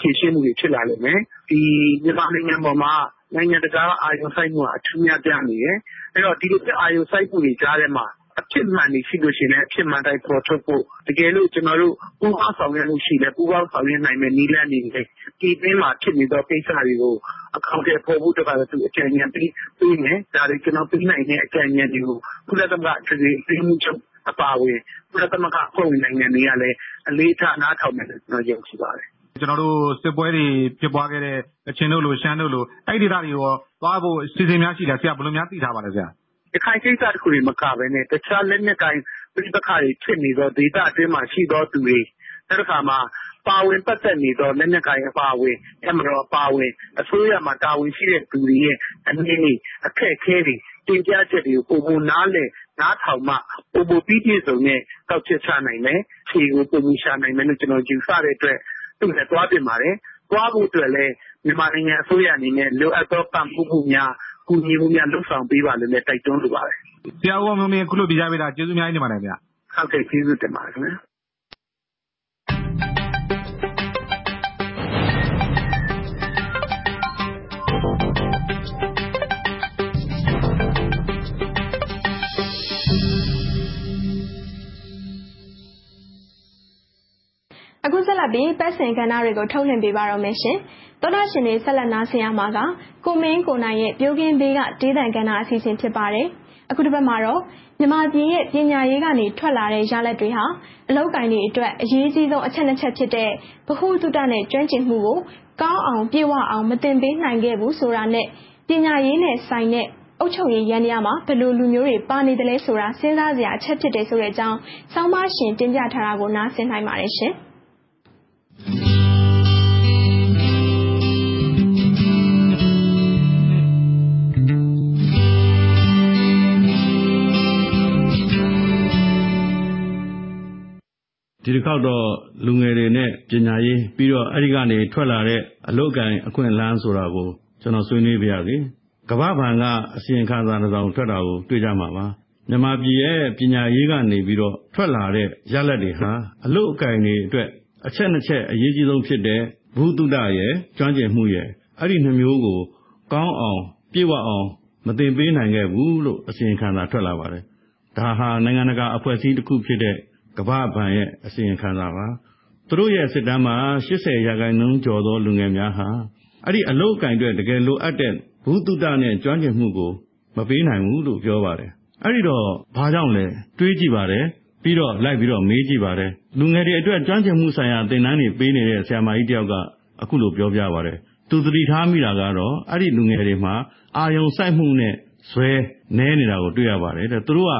ဖြည့်ရှင်းမှုတွေ ဖြစ်လာလိမ့်မယ်။ဒီမြန်မာနိုင်ငံပေါ်မှာ နိုင်ငံတကာအာရုံစိုက်မှုက အထူးများပြားနေတယ်။အဲ့တော့ ဒီလို အာရုံစိုက်မှုတွေကြားထဲမှာ အဖြစ်မှန်တွေ ရှိလို့ရှိရင်လည်း အဖြစ်မှန်တိုင်းပေါ်ထုတ်ဖို့ တကယ်လို့ ကျွန်တော်တို့ ပူးပေါင်းဆောင်ရွက်မှုရှိလဲပူးပေါင်းဆောင်ရွက်နိုင်မယ့် နည်းလမ်းတွေနဲ့ဒီပင်းမှာ ဖြစ်နေသောကိစ္စတွေကို အကောင့်တွေပေါ်ဖို့တပါးသူ အကြံဉာဏ်ပေးပေးမယ် ဒါတွေ ကျွန်တော်ပြီးနိုင်တဲ့ အကြံဉာဏ်တွေကို ကုလသမဂ္ဂအခြေအနေမှုချုပ် အပါအဝင် ကုလသမဂ္ဂအဖွဲ့ဝင် နိုင်ငံတွေကလည်း အလေးထား နားထောင်မယ်လို့ ကျွန်တော် ယုံကြည်ပါတယ် ကျွန်တော်တို့ စစ်ပွဲတွေဖြစ်ပွားခဲ့တဲ့အချင်းတို့လို ရှမ်းတို့လို အဲ့ဒီဒေသတွေရော သွားဖို့စီစဉ်များရှိတယ်ဆရာ ဘယ်လိုများ သိထားပါလဲ ဆရာ ရခိုင်ကိစ္စတခုတွေမကဘဲနဲ့ တခြားလက်နက်ကိုင်ပြိပခါတွေဖြစ်နေသော ဒေသအတွင်းမှာ ရှိသောသူတွေ နောက်တစ်ခါမှာ ပါဝင်ပတ်သက်နေသော လက်နက်ကိုင်အပါအဝင်အမတော်အပါအဝင် အစိုးရမှာ တာဝန်ရှိတဲ့သူတွေရဲ့အနေနဲ့အခက်အခဲတွေ တင်ပြချက်တွေကိုပုံမနားလည် နားထောင်မှပုံမပြီးပြည့်စုံတဲ့တောက်ချက်ချနိုင်မယ်ခြေကိုပုံမရှာနိုင်မယ်လို့ ကျွန်တော်ယူဆတဲ့အတွက် သူ့နဲ့တွားပြင်ပါတယ်တွားဖို့အတွက်လည်း မြန်မာနိုင်ငံအစိုးရအနေနဲ့ လိုအပ်သော ပံ့ပိုးမှုများ ကူညီမှုများလှုပ်ဆောင်ပေးပါလို့လည်း တိုက်တွန်းလိုပါတယ် ဆရာဦးအောင်မင်းခုလိုပြကြပေးတာ ကျေးဇူးများတင်ပါတယ်ဗျ ဟုတ်ကဲ့ ကျေးဇူးတင်ပါတယ်ခင်ဗျာ အခုဆက်လက်ပြီး ပတ်စင်ကဏ္ဍတွေကို ထုတ်လွှင့်ပေးပါတော့မယ်ရှင်။သောတာရှင်တွေ ဆက်လက်နားဆင်ရမှာက ကိုမင်းကိုနိုင်ရဲ့ပြိုးကင်းဘေးကဒေသကဏ္ဍအစီအစဉ် ဖြစ်ပါတယ်။အခုတစ်ပတ်မှာတော့ မြန်မာပြည်ရဲ့ ပညာရေးကနေ ထွက်လာတဲ့ ရလဒ်တွေဟာ အလောက်ကင်တွေအတွက် အရေးကြီးဆုံး အချက် နှစ်ချက်ဖြစ်တဲ့ ဗဟုသုတနဲ့ ကျွမ်းကျင်မှုကို ကောင်းအောင်ပြေဝအောင် မသင်ပေးနိုင်ခဲ့ဘူးဆိုတာနဲ့ ပညာရေးနဲ့ဆိုင်တဲ့ အုပ်ချုပ်ရေးရန်ရမှာ ဘယ်လိုလူမျိုးတွေ ပါနေတယ်လဲဆိုတာ စဉ်းစားစရာအချက် ဖြစ်တယ်ဆိုတဲ့အကြောင်း ဆောင်းပါရှင် တင်ပြထားတာကို နားဆင်နိုင်ပါတယ်ရှင်။ ဒီတစ်ခေါက်တော့လူငယ်တွေနဲ့ပညာရေးပြီးတော့အဲ့ဒီကနေထွက်လာတဲ့အလုပ်အကံအခွင့်အလမ်းဆိုတာကိုကျွန်တော်ဆွေးနွေးပြရစီကမ္ဘာဘဏ်ကအစီရင်ခံစာတစ်စောင်ထွက်တာကိုတွေ့ကြမှာပါမြန်မာပြည်ရဲ့ပညာရေးကနေပြီးတော့ထွက်လာတဲ့ရလဒ်တွေဟာအလုပ်အကံတွေအတွက်အချက်နှစ်ချက်အရေးကြီးဆုံးဖြစ်တဲ့ဘုသူတရဲ့ကျွမ်းကျင်မှုရဲ့အဲ့ဒီနှမျိုးကိုကောင်းအောင်ပြည့်ဝအောင်မတင်ပေးနိုင်ခဲ့ဘူးလို့အစီရင်ခံစာထွက်လာပါတယ်ဒါဟာနိုင်ငံတကာအဖွဲ့အစည်းတစ်ခုဖြစ်တဲ့ ကမ္ဘာ့ဘဏ်ရဲ့အစီရင်ခံစာပါသူတို့ရဲ့စစ်တမ်းမှာ80ရာခိုင်နှုန်းကျော်သောလူငယ်များဟာအဲ့ဒီအလုတ်ကင်အတွက်တကယ်လိုအပ်တဲ့ဘုသူတနဲ့ကျွမ်းကျင်မှုကိုမပေးနိုင်ဘူးလို့ပြောပါတယ်အဲ့ဒီတော့ဘာကြောင့်လဲတွေးကြည့်ပါတယ်ပြီးတော့လိုက်ပြီးတော့မေးကြည့်ပါတယ်လူငယ်တွေအတွက်ကျွမ်းကျင်မှုဆိုင်ရာသင်တန်းတွေပေးနေတဲ့ဆရာမကြီးတယောက်ကအခုလိုပြောပြပါတယ်။သူသတိထားမိတာကတော့အဲဒီလူငယ်တွေမှာအာရုံစိုက်မှုနဲ့ဇွဲနည်းနေတာကိုတွေ့ရပါတယ်တဲ့။သူတို့က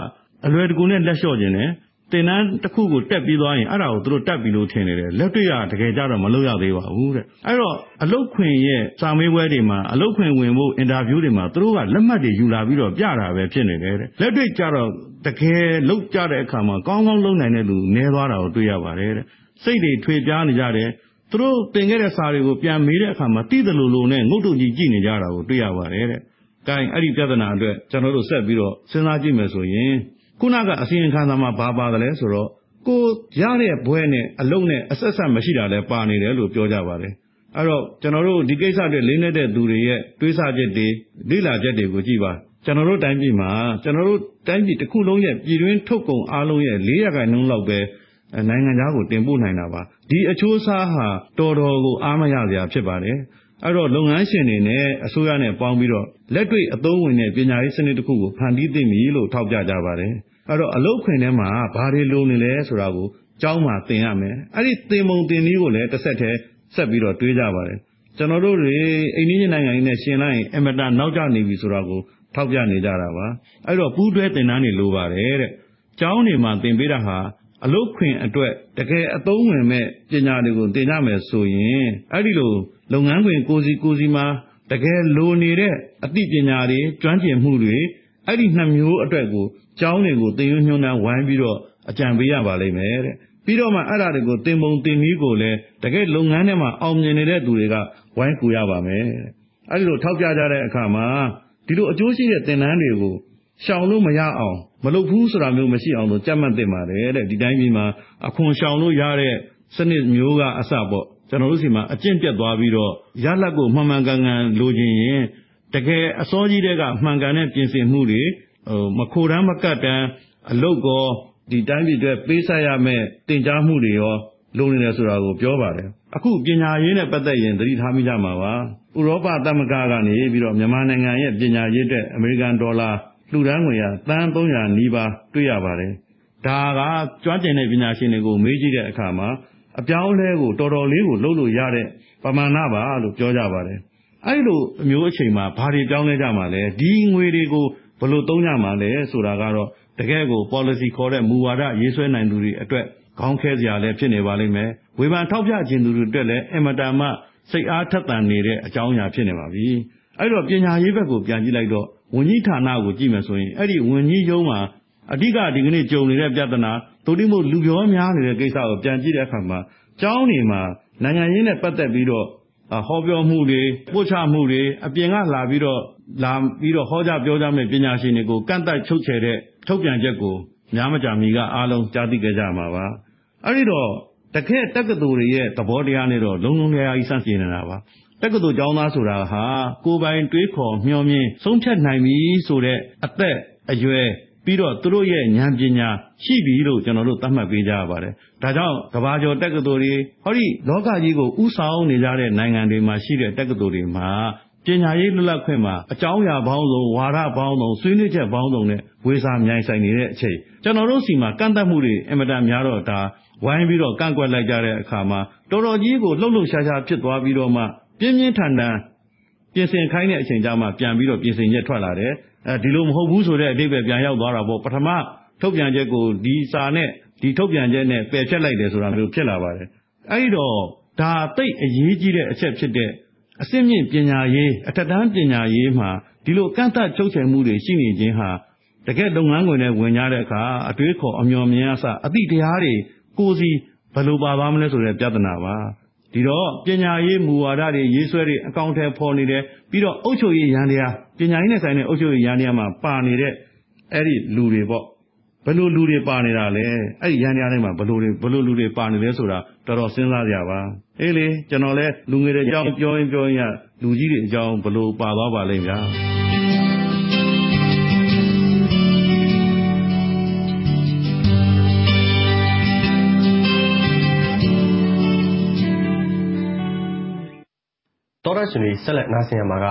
အလွယ်တကူနဲ့လက်လျှော့ချင်တယ်။ သင်တန်းတခုကိုတက်ပြီးသွားရင်အဲဒါကိုသူတို့တတ်ပြီလို့ထင်နေတယ်။လက်တွေ့ကတကယ်ကျတော့မလုပ်ရသေးပါဘူးတဲ့။အဲဒီတော့အလုပ်ခွင်ရဲ့စာမေးပွဲတွေမှာအလုပ်ခွင်ဝင်ဖို့အင်တာဗျူးတွေမှာသူတို့ကလက်မှတ်တွေယူလာပြီးတော့ပြတာပဲဖြစ်နေတယ်တဲ့။လက်တွေ့ကျတော့တကယ်လုပ်ကြတဲ့အခါမှာကောင်းကောင်းလုပ်နိုင်တဲ့လူနည်းသွားတာကိုတွေ့ရပါတယ်တဲ့။စိတ်တွေထွေပြားနေကြတယ်။သူတို့သင်ခဲ့တဲ့စာတွေကိုပြန်မေးတဲ့အခါမှာသိသလိုလိုနဲ့ငုတ်တုတ်ကြီးကြည့်နေကြတာကိုတွေ့ရပါတယ်တဲ့။ကိုင်းအဲဒီပြဿနာအတွက်ကျွန်တော်တို့ဆက်ပြီးတော့စဉ်းစားကြည့်မယ်ဆိုရင် ခုနကအစီရင်ခံစာမှာဘာပါတယ်လဲဆိုတော့ကိုရတဲ့ဘွဲနဲ့အလုံးနဲ့အဆက်ဆက်မရှိတာလည်းပါနေတယ်လို့ပြောကြပါတယ်။အဲ့တော့ကျွန်တော်တို့ဒီကိစ္စတွေလေးနေတဲ့သူတွေရဲ့တွေးဆချက်တွေလိလာချက်တွေကိုကြည့်ပါကျွန်တော်တို့တိုင်းပြည်မှာကျွန်တော်တို့တိုင်းပြည်တစ်ခုလုံးရဲ့ပြည်တွင်းထုတ်ကုန်အားလုံးရဲ့၄ရာခိုင်နှုန်းလောက်ပဲနိုင်ငံသားကိုတင်ပို့နိုင်တာပါဒီအချိုးအစားဟာတော်တော်ကိုအားမရစရာဖြစ်ပါတယ် အဲ့တော့ လုပ်ငန်းရှင်တွေနဲ့ အစိုးရနဲ့ပေါင်းပြီးတော့ လက်တွေ့အသုံးဝင်တဲ့ ပညာရေးစနစ်တစ်ခုကို ဖန်တီးသင့်ပြီလို့ ထောက်ပြကြပါတယ် အဲ့တော့ အလုတ်ခွင်ထဲမှာ ဘာတွေလိုနေလဲဆိုတာကို ကျောင်းမှာသင်ရမယ် အဲ့ဒီသင်ပုံသင်နည်းကိုလည်းတစ်ဆက်တည်း ဆက်ပြီးတော့ တွေးကြပါတယ် ကျွန်တော်တို့တွေ အိန္ဒိယနိုင်ငံကြီးနဲ့ရှင်လိုက်ရင်အမတန် နောက်ကျနေပြီဆိုတာကို ထောက်ပြနေကြတာပါ အဲ့တော့ ပူးတွဲသင်တန်းတွေ လိုပါတယ်တဲ့ ကျောင်းတွေမှာ သင်ပေးတာဟာ အလုတ်ခွင်အတွက် တကယ်အသုံးဝင်မဲ့ပညာတွေကိုသင်ကြမယ်ဆိုရင်အဲ့ဒီလို လုပ်ငန်းခွင် ကိုစီကိုစီမှာ တကယ်လိုနေတဲ့အသိပညာတွေ ကျွမ်းကျင်မှုတွေ အဲ့ဒီနှစ်မျိုးအတွက်ကို ကျောင်းတွေကို သင်ယူညွှန်းနှံဝိုင်းပြီးတော့ အကြံပေးရပါလိမ့်မယ်တဲ့ ပြီးတော့မှ အဲ့ဒါတွေကို သင်ပုံသင်နည်းကိုလည်း တကယ်လုပ်ငန်းထဲမှာ အောင်မြင်နေတဲ့သူတွေက ဝိုင်းကူရပါမယ်တဲ့ အဲ့ဒီလို ထောက်ပြကြတဲ့အခါမှာ ဒီလိုအကျိုးရှိတဲ့ သင်တန်းတွေကို ရှောင်လို့မရအောင် မလုပ်ဘူးဆိုတာမျိုးမရှိအောင်လို့ကြက်မှတ်သင့်ပါတယ်တဲ့ဒီတိုင်းပြည်မှာအခွန်ရှောင်လို့ရတဲ့စနစ်မျိုးကအစပေါ့ကျွန်တော်တို့စီမှာအကျင့်ပြတ်သွားပြီးတော့ရလက်ကိုမှန်မှန်ကန်ကန်လိုချင်ရင်တကယ်အစောကြီးတဲ့ကမှန်ကန်တဲ့ပြင်ဆင်မှုတွေဟိုမခိုတန်းမကတ်တန်းအလုတ်ကောဒီတိုင်းပြည်အတွက်ပေးဆက်ရမယ့်တင် जा မှုတွေရောလိုနေတယ်ဆိုတာကိုပြောပါတယ်အခုပညာရေးနဲ့ပတ်သက်ရင်သတိထားမိကြမှာပါဥရောပသမဂ္ဂကနေပြီးတော့မြန်မာနိုင်ငံရဲ့ပညာရေးအတွက်အမေရိကန်ဒေါ်လာ လှူဒန်းငွေဟာတန်း300နီးပါးတွေ့ရပါတယ်ဒါကကျွမ်းကျင်တဲ့ပညာရှင်တွေကို မေးကြည့်တဲ့အခါမှာအပြောင်းအလဲကိုတော်တော်လေးကိုလုပ်လို့ရတဲ့ပမာဏပါလို့ပြောကြပါတယ်အဲ့လိုအမျိုးအချိန်မှာဘာတွေပြောင်းလဲကြမှာလဲဒီငွေတွေကိုဘယ်လိုသုံးကြမှာလဲဆိုတာကတော့တကယ်ကို policy ခေါ်တဲ့မူဝါဒရေးဆွဲနိုင်သူတွေအတွက်ခေါင်းခဲစရာလည်းဖြစ်နေပါလိမ့်မယ်ဝေဖန်ထောက်ပြခြင်းသူတွေအတွက်လည်းအင်မတန်မှစိတ်အားထက်သန်နေတဲ့အကြောင်းအရာဖြစ်နေပါပြီအဲ့တော့ပညာရေးဘက်ကိုပြန်ကြည့်လိုက်တော့ ဝန်ကြီးဌာနကိုကြည့်မယ်ဆိုရင်အဲ့ဒီဝန်ကြီးရုံးမှာအဓိကဒီကနေ့ကြုံနေတဲ့ပြဿနာဒုတိယမို့လူပြောများနေတဲ့ကိစ္စကိုပြန်ကြည့်တဲ့အခါမှာကျောင်းတွေမှာနိုင်ငံရေးနဲ့ပတ်သက်ပြီးတော့ဟောပြောမှုတွေပို့ချမှုတွေအပြင်ကလာပြီးတော့လာပြီးတော့ဟောကြားပြောကြားမဲ့ပညာရှင်တွေကိုကန့်သတ်ချုပ်ချယ်တဲ့ထုတ်ပြန်ချက်ကိုများမကြာမီကအားလုံးကြားသိကြကြမှာပါအဲ့ဒီတော့တကယ်တက္ကသိုလ်တွေရဲ့သဘောတရားနဲ့တော့လုံလုံလည်လည်ဆန့်ကျင်နေတာပါ တက္ကသိုလ်ကျောင်းသားဆိုတာဟာ ကိုယ်ပိုင်တွေးခေါ်မျှော်မြင် ဆုံးဖြတ်နိုင်ပြီဆိုတဲ့အသက်အရွယ်ပြီးတော့သူတို့ရဲ့ဉာဏ်ပညာရှိပြီလို့ကျွန်တော်တို့သတ်မှတ်ပေးကြရပါတယ်။ဒါကြောင့်ကဘာကျော်တက္ကသိုလ်တွေဟောဒီလောကကြီးကိုဥဆောင်နေကြတဲ့နိုင်ငံတွေမှာရှိတဲ့တက္ကသိုလ်တွေမှာပညာရေးလွတ်လပ်ခွင့်မှာအကြောင်းအရာပေါင်းစုံဝါဒပေါင်းစုံဆွေးနွေးချက်ပေါင်းစုံနဲ့ဝေစာမြိုင်ဆိုင်နေတဲ့အချိန်ကျွန်တော်တို့စီမှာကန့်သက်မှုတွေအင်မတန်များတော့ဒါဝိုင်းပြီးတော့ကန့်ကွက်လိုက်ကြတဲ့အခါမှာတော်တော်ကြီးကိုလှုပ်လှုပ်ရှားရှားဖြစ်သွားပြီးတော့မှ ပြင်းပြင်းထန်ထန်ပြင်ဆင်ခိုင်းတဲ့အချိန်ကြမှာပြန်ပြီးတော့ပြင်ဆင်ချက်ထွက်လာတယ်အဲဒီလိုမဟုတ်ဘူးဆိုတဲ့အဓိပ္ပာယ်ပြန်ရောက်သွားတာပေါ့ပထမထုတ်ပြန်ချက်ကိုဒီစာနဲ့ဒီထုတ်ပြန်ချက်နဲ့ပယ်ဖျက်လိုက်တယ်ဆိုတာမျိုးဖြစ်လာပါတယ်အဲဒီတော့ဒါသိအရေးကြီးတဲ့အချက်ဖြစ်တဲ့အစစ်မြင့်ပညာရေးအထက်တန်းပညာရေးမှာဒီလိုကန့်သတ်ချုပ်ချယ်မှုတွေရှိနေခြင်းဟာတကယ်လုပ်ငန်းခွင်နဲ့ဝင်ကြတဲ့အခါအတွေးခေါ်အမျှော်မြင်အစအသည့်တရားတွေကိုစီဘယ်လိုပါသွားမလဲဆိုတဲ့ပြဿနာပါ ဒီတော့ ပညာရေးမူဝါဒတွေရေးဆွဲတွေအကောင့်ထဲပေါ်နေတယ်ပြီးတော့အုပ်ချုပ်ရေးရန်တရားပညာရေးနဲ့ဆိုင်တဲ့အုပ်ချုပ်ရေးရန်တရားမှာပါနေတဲ့အဲ့ဒီလူတွေပေါ့ဘယ်လိုလူတွေပါနေတာလဲအဲ့ဒီရန်တရားတွေမှာဘယ်လိုတွေဘယ်လိုလူတွေပါနေလဲဆိုတာတော်တော်စဉ်းစားကြပါအေးလေကျွန်တော်လဲလူငယ်တွေအကြောင်းပြောရင်ပြောရင်လူကြီးတွေအကြောင်းဘယ်လိုပါသွားပါလိမ့်ဗျာ တောရရှင်တွေ ဆက်လက် နားဆင်ရမှာက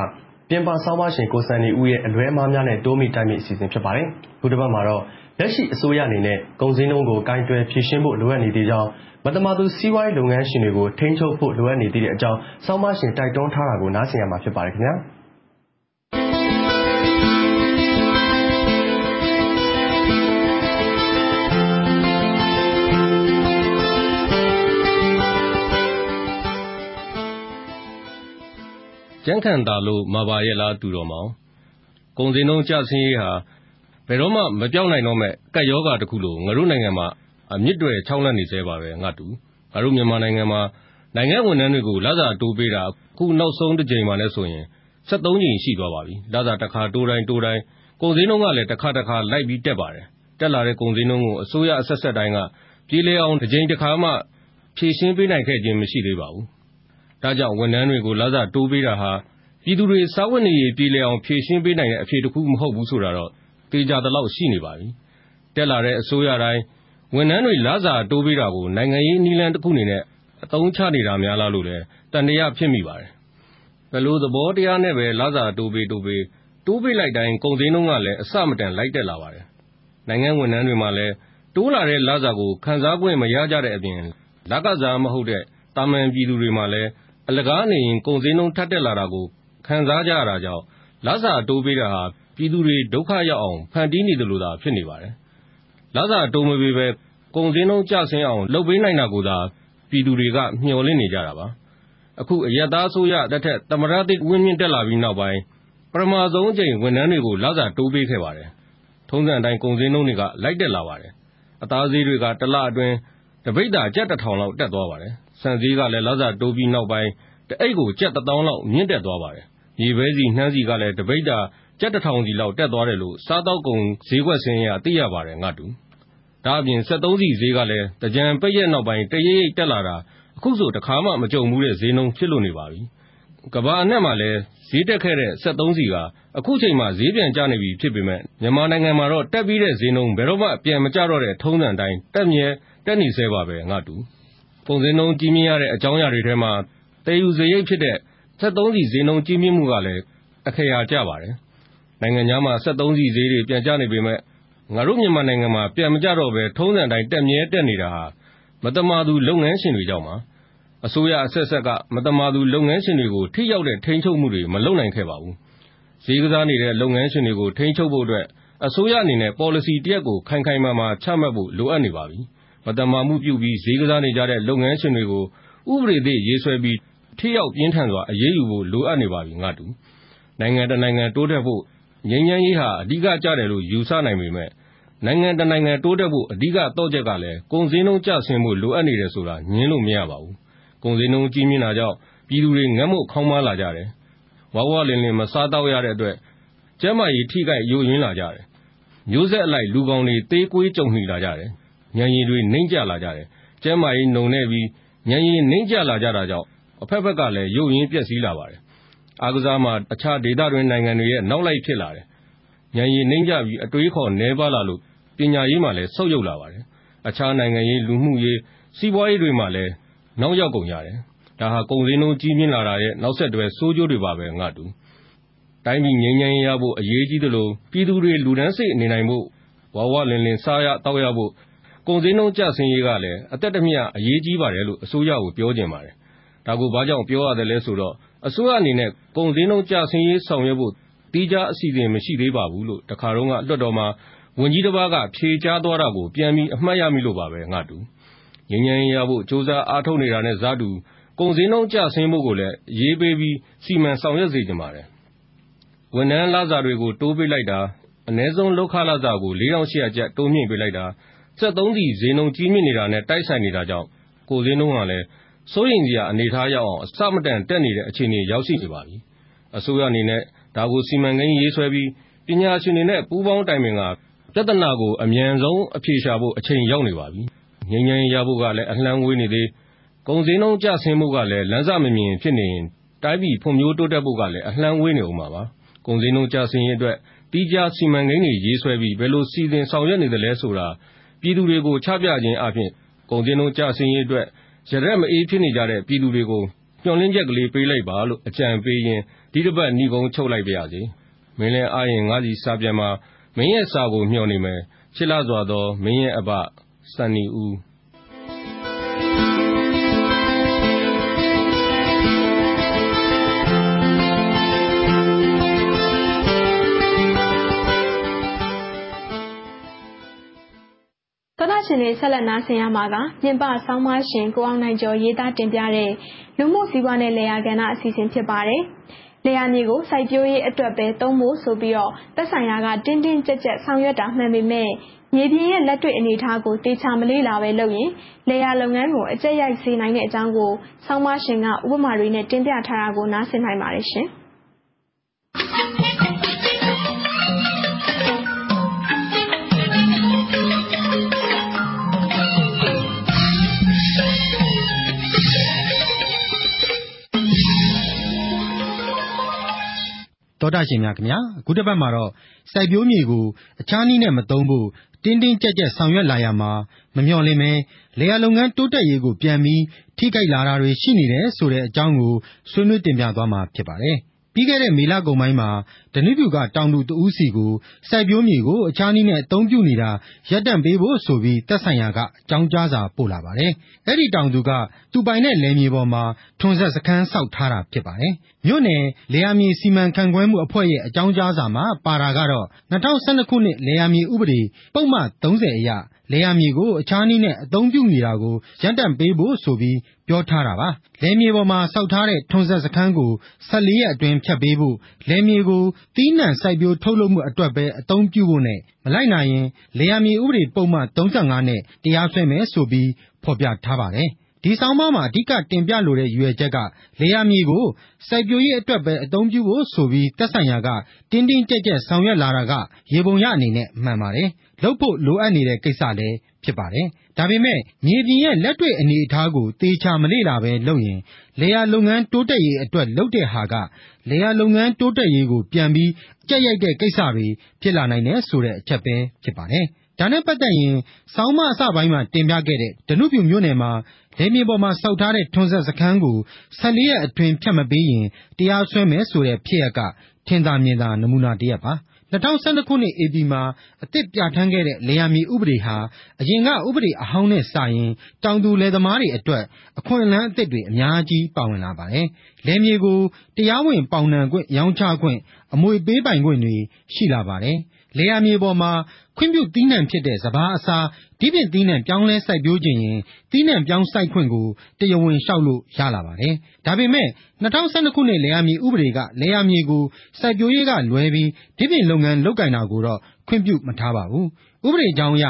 ပြင်ပဆောင်းပါရှင် ကိုစံနေဦးရဲ့ အလွဲမားများနဲ့ တိုးမိတိုက်မိ အစီအစဉ် ဖြစ်ပါတယ်။ခုတစ်ပတ်မှာတော့ လက်ရှိအစိုးရအနေနဲ့ ကုန်ဈေးနှုန်းကို ကိုင်တွယ်ဖြေရှင်းဖို့ လိုအပ်နေသေးကြောင်း မသမာသူ စီးပွားရေးလုပ်ငန်းရှင်တွေကို ထိန်းချုပ်ဖို့ လိုအပ်နေသေးတဲ့အကြောင်း ဆောင်းပါးရှင် တိုက်တွန်းထားတာကို နားဆင်ရမှာ ဖြစ်ပါတယ်ခင်ဗျာ။ ကြံ့ခံသာလို့မာပါရဲ့လား သူတော်မောင် ကုန်စည်နှုန်းကျဆင်းရေးဟာ ဘယ်တော့မှ မပျောက်နိုင်တော့မယ့် ကပ်ရောဂါတစ်ခုလို ငါတို့နိုင်ငံမှာ အမြစ်တွယ် ခြောက်လန့်နေဆဲပါပဲ ငါတူ ငါတို့မြန်မာနိုင်ငံမှာ နိုင်ငံဝန်ထမ်းတွေကို လစာတိုးပေးတာ အခုနောက်ဆုံးတစ်ကြိမ်မှလည်းဆိုရင်73ကြိမ် ရှိသွားပါပြီ လစာတစ်ခါတိုးတိုင်းတိုးတိုင်း ကုန်စည်နှုန်းကလည်းတစ်ခါတစ်ခါ လိုက်ပြီးတက်ပါတယ် တက်လာတဲ့ ကုန်စည်နှုန်းကို အစိုးရအဆက်ဆက်တိုင်းက ပြည်လဲအောင်တစ်ကြိမ်တစ်ခါမှ ဖြည့်ရှင်းပေးနိုင်ခဲ့ခြင်း မရှိသေးပါဘူး ဒါကြောင့် ဝန်ထမ်းတွေကို လစာတိုးပေးတာဟာ ပြည်သူတွေ စားဝတ်နေရေး ပြေလည်အောင် ဖြေရှင်းပေးနိုင်တဲ့ အဖြေတစ်ခု မဟုတ်ဘူးဆိုတာတော့ သေချာသလောက် ရှိနေပါပြီ။တက်လာတဲ့ အစိုးရတိုင်း ဝန်ထမ်းတွေ လစာတိုးပေးတာကို နိုင်ငံရေးနည်းလမ်းတစ်ခုအနေနဲ့ အသုံးချနေတာများလားလို့လည်းတန်တရားဖြစ်မိပါတယ်။ဘယ်လိုသဘောတရားနဲ့ပဲ လစာတိုးပေးတိုးပေး တိုးပေးလိုက်တိုင်း ကုန်ဈေးနှုန်းကလည်း အဆမတန် လိုက်တက်လာပါတယ်။နိုင်ငံဝန်ထမ်းတွေမှာလည်း တိုးလာတဲ့လစာကို ခံစား권မရကြတဲ့အပြင်လကစားမဟုတ်တဲ့တာမန်ပြည်သူတွေမှာလည်း အလကားနေရင် ကုန်ဈေးနှုန်း ထပ်တက်လာတာကို ခံစားကြရတာကြောင့် လစာတိုးပေးတာဟာ ပြည်သူတွေ ဒုက္ခရောက်အောင် ဖန်တီးနေသလိုသာ ဖြစ်နေပါတယ်။လစာတိုးမပေးဘဲ ကုန်ဈေးနှုန်း ကျဆင်းအောင် လုပ်ပေးနိုင်တာကိုသာ ပြည်သူတွေက မျှော်လင့်နေကြတာပါ။အခု အရပ်သားအစိုးရလက်ထက် သမ္မတသစ် ဦးဝင်းမြင့် တက်လာပြီးနောက်ပိုင်း ပထမဆုံးအကြိမ် ဝန်ထမ်းတွေကို လစာတိုးပေးခဲ့ပါတယ်။ထုံးစံအတိုင်း ကုန်ဈေးနှုန်းတွေက လိုက်တက်လာပါတယ်။အသားဈေးတွေကတစ်လအတွင်း တပိဿာ ကျပ် ၁,၀၀၀ လောက် တက်သွားပါတယ်။ ဆန်ဈေးကလည်း လစာတိုးပြီးနောက်ပိုင်း တအိတ်ကို ကျပ်၁သောင်းလောက် မြင့်တက်သွားပါတယ်မြေပဲဆီ၊နှမ်းဆီကလည်း တပိဿာ ကျပ် ၁,၀၀၀ စီလောက် တက်သွားတယ်လို့ စားသောက်ကုန်ဈေးကွက်စာရင်းအရ သိရပါတယ်။ဒါ့အပြင် စက်သုံးဆီဈေးကလည်း သင်္ကြန်ပိတ်ရက်နောက်ပိုင်း တရိပ်ရိပ်တက်လာတာ အခုဆို တခါမှ မကြုံဖူးတဲ့ဈေးနှုန်း ဖြစ်လို့နေပါပြီ။ကမ္ဘာအနှံ့မှာလည်း ဈေးတက်ခဲ့တဲ့ စက်သုံးဆီကအခုချိန်မှာ ဈေးပြန်ကျနေပြီဖြစ်ပေမယ့် မြန်မာနိုင်ငံမှာတော့ တက်ပြီးတဲ့ဈေးနှုန်း ဘယ်တော့မှ ပြန်မကျတော့တဲ့ ထုံးစံအတိုင်း တက်မြဲ တက်နေဆဲပါပဲ။ ကုန်ဈေးနှုန်းကြီးမြင့်ရတဲ့ အကြောင်းအရာတွေထဲမှာ သယ်ယူစရိတ်ဖြစ်တဲ့ စက်သုံးဆီဈေးနှုန်း ကြီးမြင့်မှုကလည်း အခရာကျပါတယ်။နိုင်ငံခြားမှာ စက်သုံးဆီဈေးတွေ ပြန်ကျနေပေမယ့် ငါတို့မြန်မာနိုင်ငံမှာ ပြန်မကျတော့ဘဲ ထုံးစံအတိုင်း တက်မြဲတက်နေတာဟာ မသမာသူလုပ်ငန်းရှင်တွေကြောင့်ပါ။အစိုးရအဆက်ဆက်က မသမာသူလုပ်ငန်းရှင်တွေကို ထိရောက်တဲ့ ထိန်းချုပ်မှုတွေ မလုပ်နိုင်ခဲ့ပါဘူး။ဈေးကစားနေတဲ့ လုပ်ငန်းရှင်တွေကို ထိန်းချုပ်ဖို့အတွက် အစိုးရအနေနဲ့ ပေါ်လစီတစ်ရပ်ကို ခိုင်ခိုင်မာမာ ချမှတ်ဖို့ လိုအပ်နေပါပြီ။ မသမာမှုပြုပြီး ဈေးကစားနေကြတဲ့ လုပ်ငန်းရှင်တွေကို ဥပဒေသစ်ရေးဆွဲပြီး ထိရောက်ပြင်းထန်စွာ အရေးယူဖို့ လိုအပ်နေပါပြီ။နိုင်ငံတစ်နိုင်ငံ တိုးတက်ဖို့ ငြိမ်းချမ်းရေးဟာ အဓိကကျတယ်လို့ ယူဆနိုင်ပေမယ့် နိုင်ငံတစ်နိုင်ငံ တိုးတက်ဖို့ အဓိကသော့ချက်ကလည်း ကုန်ဈေးနှုန်း ကျဆင်းဖို့ လိုအပ်နေတယ်ဆိုတာ ငြင်းလို့မရပါဘူး။ကုန်ဈေးနှုန်း ကြီးမြင့်တာကြောင့် ပြည်သူတွေ ငတ်မွတ်ခေါင်းပါးလာကြတယ်။ဝဝလင်လင် မစားသောက်ရတဲ့အတွက် ကျန်းမာရေး ထိခိုက်ယိုယွင်းလာကြတယ်။မျိုးဆက်အလိုက် လူကောင်တွေ သေကွေး ကြုံနီလာကြတယ်။ ဉာဏ်ရည်တွေ နိမ့်ကျလာကြတယ်။ကျန်းမာရေးနုံနဲ့ပြီး ဉာဏ်ရည်နိမ့်ကျလာကြတာကြောင့် အဘက်ဘက်ကလည်းယိုယွင်းပျက်စီးလာပါတယ်။အားကစားမှာ အခြားဒေသတွင်းနိုင်ငံတွေရဲ့ နောက်လိုက်ဖြစ်လာတယ်။ဉာဏ်ရည်နိမ့်ကျပြီး အတွေးအခေါ်နည်းပါးလာလို့ ပညာရေးမှာလည်း ဆုတ်ယုတ်လာပါတယ်။အခြားနိုင်ငံရေး၊လူမှုရေး၊စီးပွားရေးတွေမှာလည်း နောက်ရောက်ကုန်ကြတယ်။ဒါဟာ ကုန်ဈေးနှုန်းကြီးမြင့်လာတာရဲ့ နောက်ဆက်တွဲ ဆိုးကျိုးတွေပါပဲ။တိုင်းပြည်ငြိမ်းချမ်းရေးရဖို့ အရေးကြီးသလို ပြည်သူတွေ လူတန်းစေ့နေနိုင်ဖို့ဝဝလင်လင် စားရသောက်ရဖို့ ကုန်ဈေးနှုန်း ကျဆင်းရေးကလည်း အသက်တမျှ အရေးကြီးပါတယ်လို့ အစိုးရကို ပြောချင်ပါတယ်။ဒါကို ဘာကြောင့်ပြောရသလဲဆိုတော့ အစိုးရအနေနဲ့ ကုန်ဈေးနှုန်း ကျဆင်းရေးဆောင်ရွက်ဖို့ သီးခြားအစီအစဉ် မရှိသေးပါဘူးလို့ တခါတုန်းက လွှတ်တော်မှာ ဝန်ကြီးတစ်ပါးက ဖြေကြားသွားတာကို ပြန်ပြီး အမှတ်ရမိလို့ပါပဲ။ငြိမ်းချမ်းရေးရဖို့ ကြိုးစားအားထုတ်နေတာနဲ့စပ်တူ ကုန်ဈေးနှုန်း ကျဆင်းဖို့ကိုလည်း အရေးပေးပြီး စီမံဆောင်ရွက်စေချင်ပါတယ်။ဝန်ထမ်းလစာတွေကို တိုးပေးလိုက်တာ၊အနည်းဆုံး လုပ်ခလစာကိုလေးထောင့်ရှစ်ရာကျပ် တိုးမြှင့်ပေးလိုက်တာ၊ စက်သုံးဆီဈေးနှုန်း ကြီးမြင့်နေတာနဲ့ တိုက်ဆိုင်နေတာကြောင့် ကုန်ဈေးနှုန်းဟာလည်း စိုးရိမ်စရာ အနေအထားရောက်အောင် အဆမတန်တက်နေတဲ့ အခြေအနေ ရောက်ရှိနေပါပြီ။အစိုးရအနေနဲ့ ဒါကို စီမံကိန်းရေးဆွဲပြီး ပညာရှင်တွေနဲ့ ပူးပေါင်းတိုင်ပင်ကာ ပြဿနာကို အမြန်ဆုံး အဖြေရှာဖို့ အချိန်ရောက်နေပါပြီ။ငြိမ်းချမ်းရေးရဖို့ကလည်း အလှမ်းဝေးနေသေး၊ကုန်ဈေးနှုန်း ကျဆင်းဖို့ကလည်း လမ်းစမမြင်ဖြစ်နေရင် တိုင်းပြည်ဖွံ့ဖြိုးတိုးတက်ဖို့ကလည်း အလှမ်းဝေးနေဦးမှာပါ။ကုန်ဈေးနှုန်း ကျဆင်းရေးအတွက် သီးခြား စီမံကိန်းတွေ ရေးဆွဲပြီး ဘယ်လို စီစဉ်ဆောင်ရွက်နေသလဲဆိုတာ ပြည်သူတွေကို ချပြခြင်းအားဖြင့် ကုန်ဈေးနှုန်း ကျဆင်းရေးအတွက် ရတက်မအေး ဖြစ်နေကြတဲ့ ပြည်သူတွေကို မျှော်လင့်ချက်ကလေး ပေးလိုက်ပါလို့ အကြံပေးရင်း ဒီတပတ် နိဂုံးချုပ်လိုက်ပါရစေ။မင်းလည်းအားရင် ငါ့ဆီစာပြန်ပါ။မင်းရဲ့စာကို မျှော်နေမယ် ချစ်လှစွာသော မင်းရဲ့အဘစန္ဒီဦး ရှင်တွေ ဆက်လက်နားဆင်ရမှာက ပြင်ပဆောင်းပါရှင် ကိုအောင်နိုင်ကျော် ရေးသားတင်ပြတဲ့ လူမှုစီးပွားနဲ့လေယာကဏ္ဍအစီအစဉ် ဖြစ်ပါတယ်။လေယာမြေကို စိုက်ပျိုးရေးအတွက်ပဲ သုံးဖို့ဆိုပြီးတော့ သက်ဆိုင်ရာက တင်းတင်းကြပ်ကြပ် ဆောင်ရွက်တာ မှန်ပေမဲ့မြေပြင်ရဲ့ လက်တွေ့အနေအထားကိုတေချာမလေးလာပဲလုပ်ရင်လေယာလုပ်ငန်းကို အကျက်ရိုက်စေနိုင်တဲ့အကြောင်းကို ဆောင်းပါရှင်က ဥပမာတွေနဲ့ တင်ပြထားတာကို နားဆင်နိုင်ပါတယ်ရှင်။ တောတာရှင်များခင်ဗျာ အခုတစ်ပတ်မှာတော့ စိုက်ပျိုးမြေကို အခြားနည်းနဲ့မသုံးဖို့ တင်းတင်းကြပ်ကြပ် ဆောင်ရွက်လာရမှာ မမျှော်လင့်မဲလေယာလုပ်ငန်း တိုးတက်ရေးကို ပြန်ပြီး ထိခိုက်လာတာတွေ ရှိနေတယ်ဆိုတဲ့အကြောင်းကို ဆွေးနွေးတင်ပြသွားမှာ ဖြစ်ပါတယ် ပြီးခဲ့တဲ့ မေလကုန်ပိုင်းမှာ ဓနုပြူက တောင်သူတဦးစီကို စိုက်ပျိုးမြေကို အခြားနည်းနဲ့ အသုံးပြုနေတာ ရပ်တန့်ပေးဖို့ဆိုပြီး သက်ဆိုင်ရာက အကြောင်းကြားစာ ပို့လာပါတယ်။အဲ့ဒီတောင်သူက သူပိုင်တဲ့ လယ်မြေပေါ်မှာ ထွန်ဆက်စခန်း ဆောက်ထားတာ ဖြစ်ပါတယ်။မြို့နယ်လေယာမြေ စီမံခန့်ခွဲမှုအဖွဲ့ရဲ့ အကြောင်းကြားစာမှာ ပါတာကတော့2012ခုနှစ်လေယာမြေဥပဒေ ပုံမှန်30အရ လေယာမြေကို အခြားနည်းနဲ့ အသုံးပြုနေတာကို ရပ်တန့်ပေးဖို့ဆိုပြီး ပြောထားတာပါ။လယ်မြေပေါ်မှာ ဆောက်ထားတဲ့ ထွန်ဆက်စခန်းကို14ရက်အတွင်းဖြတ်ပေးဖို့ လယ်မြေကို သီးနှံစိုက်ပျိုးထုတ်လုပ်မှုအတွက်ပဲ အသုံးပြုဖို့နဲ့ မလိုက်နိုင်ရင် လယ်ယာမြေဥပဒေပုံမှန်35နဲ့ တရားစွဲမယ်ဆိုပြီး ဖော်ပြထားပါတယ်။ ဒီဆောင်းပါးမှာ အဓိကတင်ပြလိုတဲ့ ရည်ရွယ်ချက်ကလေယာမြေကို စိုက်ပျိုးရေးအတွက်ပဲ အသုံးပြုဖို့ဆိုပြီး သက်ဆိုင်ရာက တင်းတင်းကြပ်ကြပ် ဆောင်ရွက်လာတာကရေပုံရအနေနဲ့ မှန်ပါတယ်။လုပ်ဖို့လိုအပ်နေတဲ့ ကိစ္စလည်း ဖြစ်ပါတယ်။ဒါပေမဲ့ မြေပြင်ရဲ့ လက်တွေ့အနေအထားကို သေချာမလေ့လာပဲလုပ်ရင်လေယာလုပ်ငန်း တိုးတက်ရေးအတွက် လုပ်တဲ့ဟာကလေယာလုပ်ငန်း တိုးတက်ရေးကို ပြန်ပြီး ကြက်ရိုက်တဲ့ကိစ္စတွေ ဖြစ်လာနိုင်တယ်ဆိုတဲ့ အချက်ပဲ ဖြစ်ပါတယ်။ဒါနဲ့ပတ်သက်ရင် ဆောင်းမအစပိုင်းမှာ တင်ပြခဲ့တဲ့ ဓနုပြူမြို့နယ်မှာ လယ်မြေပေါ်မှာစောက်ထားတဲ့ ထွန်းဆက်စခန်းကို14ရက်အတွင်း ဖြတ်မပေးရင် တရားစွဲမယ်ဆိုတဲ့ ဖြစ်ရကထင်သာမြင်သာ နမူနာတစ်ရပ်ပါ2012ခုနှစ် ဧပြီမှာ အသစ်ပြဋ္ဌာန်းခဲ့တဲ့ လယ်ယာမြေဥပဒေဟာ အရင်က ဥပဒေအဟောင်းနဲ့စာရင် တောင်သူလယ်သမားတွေအတွက် အခွင့်အလမ်းအသစ်တွေ အများကြီး ပါဝင်လာပါတယ်။လယ်မြေကို တရားဝင်ပေါင်နှံခွင့် ရောင်းချခွင့် အမွေပေးပိုင်ခွင့်တွေ ရှိလာပါတယ်။လယ်ယာမြေပေါ်မှာ ခွင့်ပြုသီးနှံဖြစ်တဲ့စဘာအစာဒီပင်သီးနှံ ပြောင်းလဲစိုက်ပျိုးခြင်းရင် သီးနှံပြောင်းစိုက်ခွင့်ကို တရားဝင်လျှောက်လို့ ရလာပါတယ်။ဒါပေမဲ့2012ခုနှစ် လယ်ယာမြေဥပဒေက လယ်ယာမြေကို စိုက်ပျိုးရေးကလွဲပြီးဒီပင်လုပ်ငန်း လုပ်ကင်တာကိုတော့ ခွင့်ပြုမထားပါဘူး။ဥပဒေကြောင်းအရ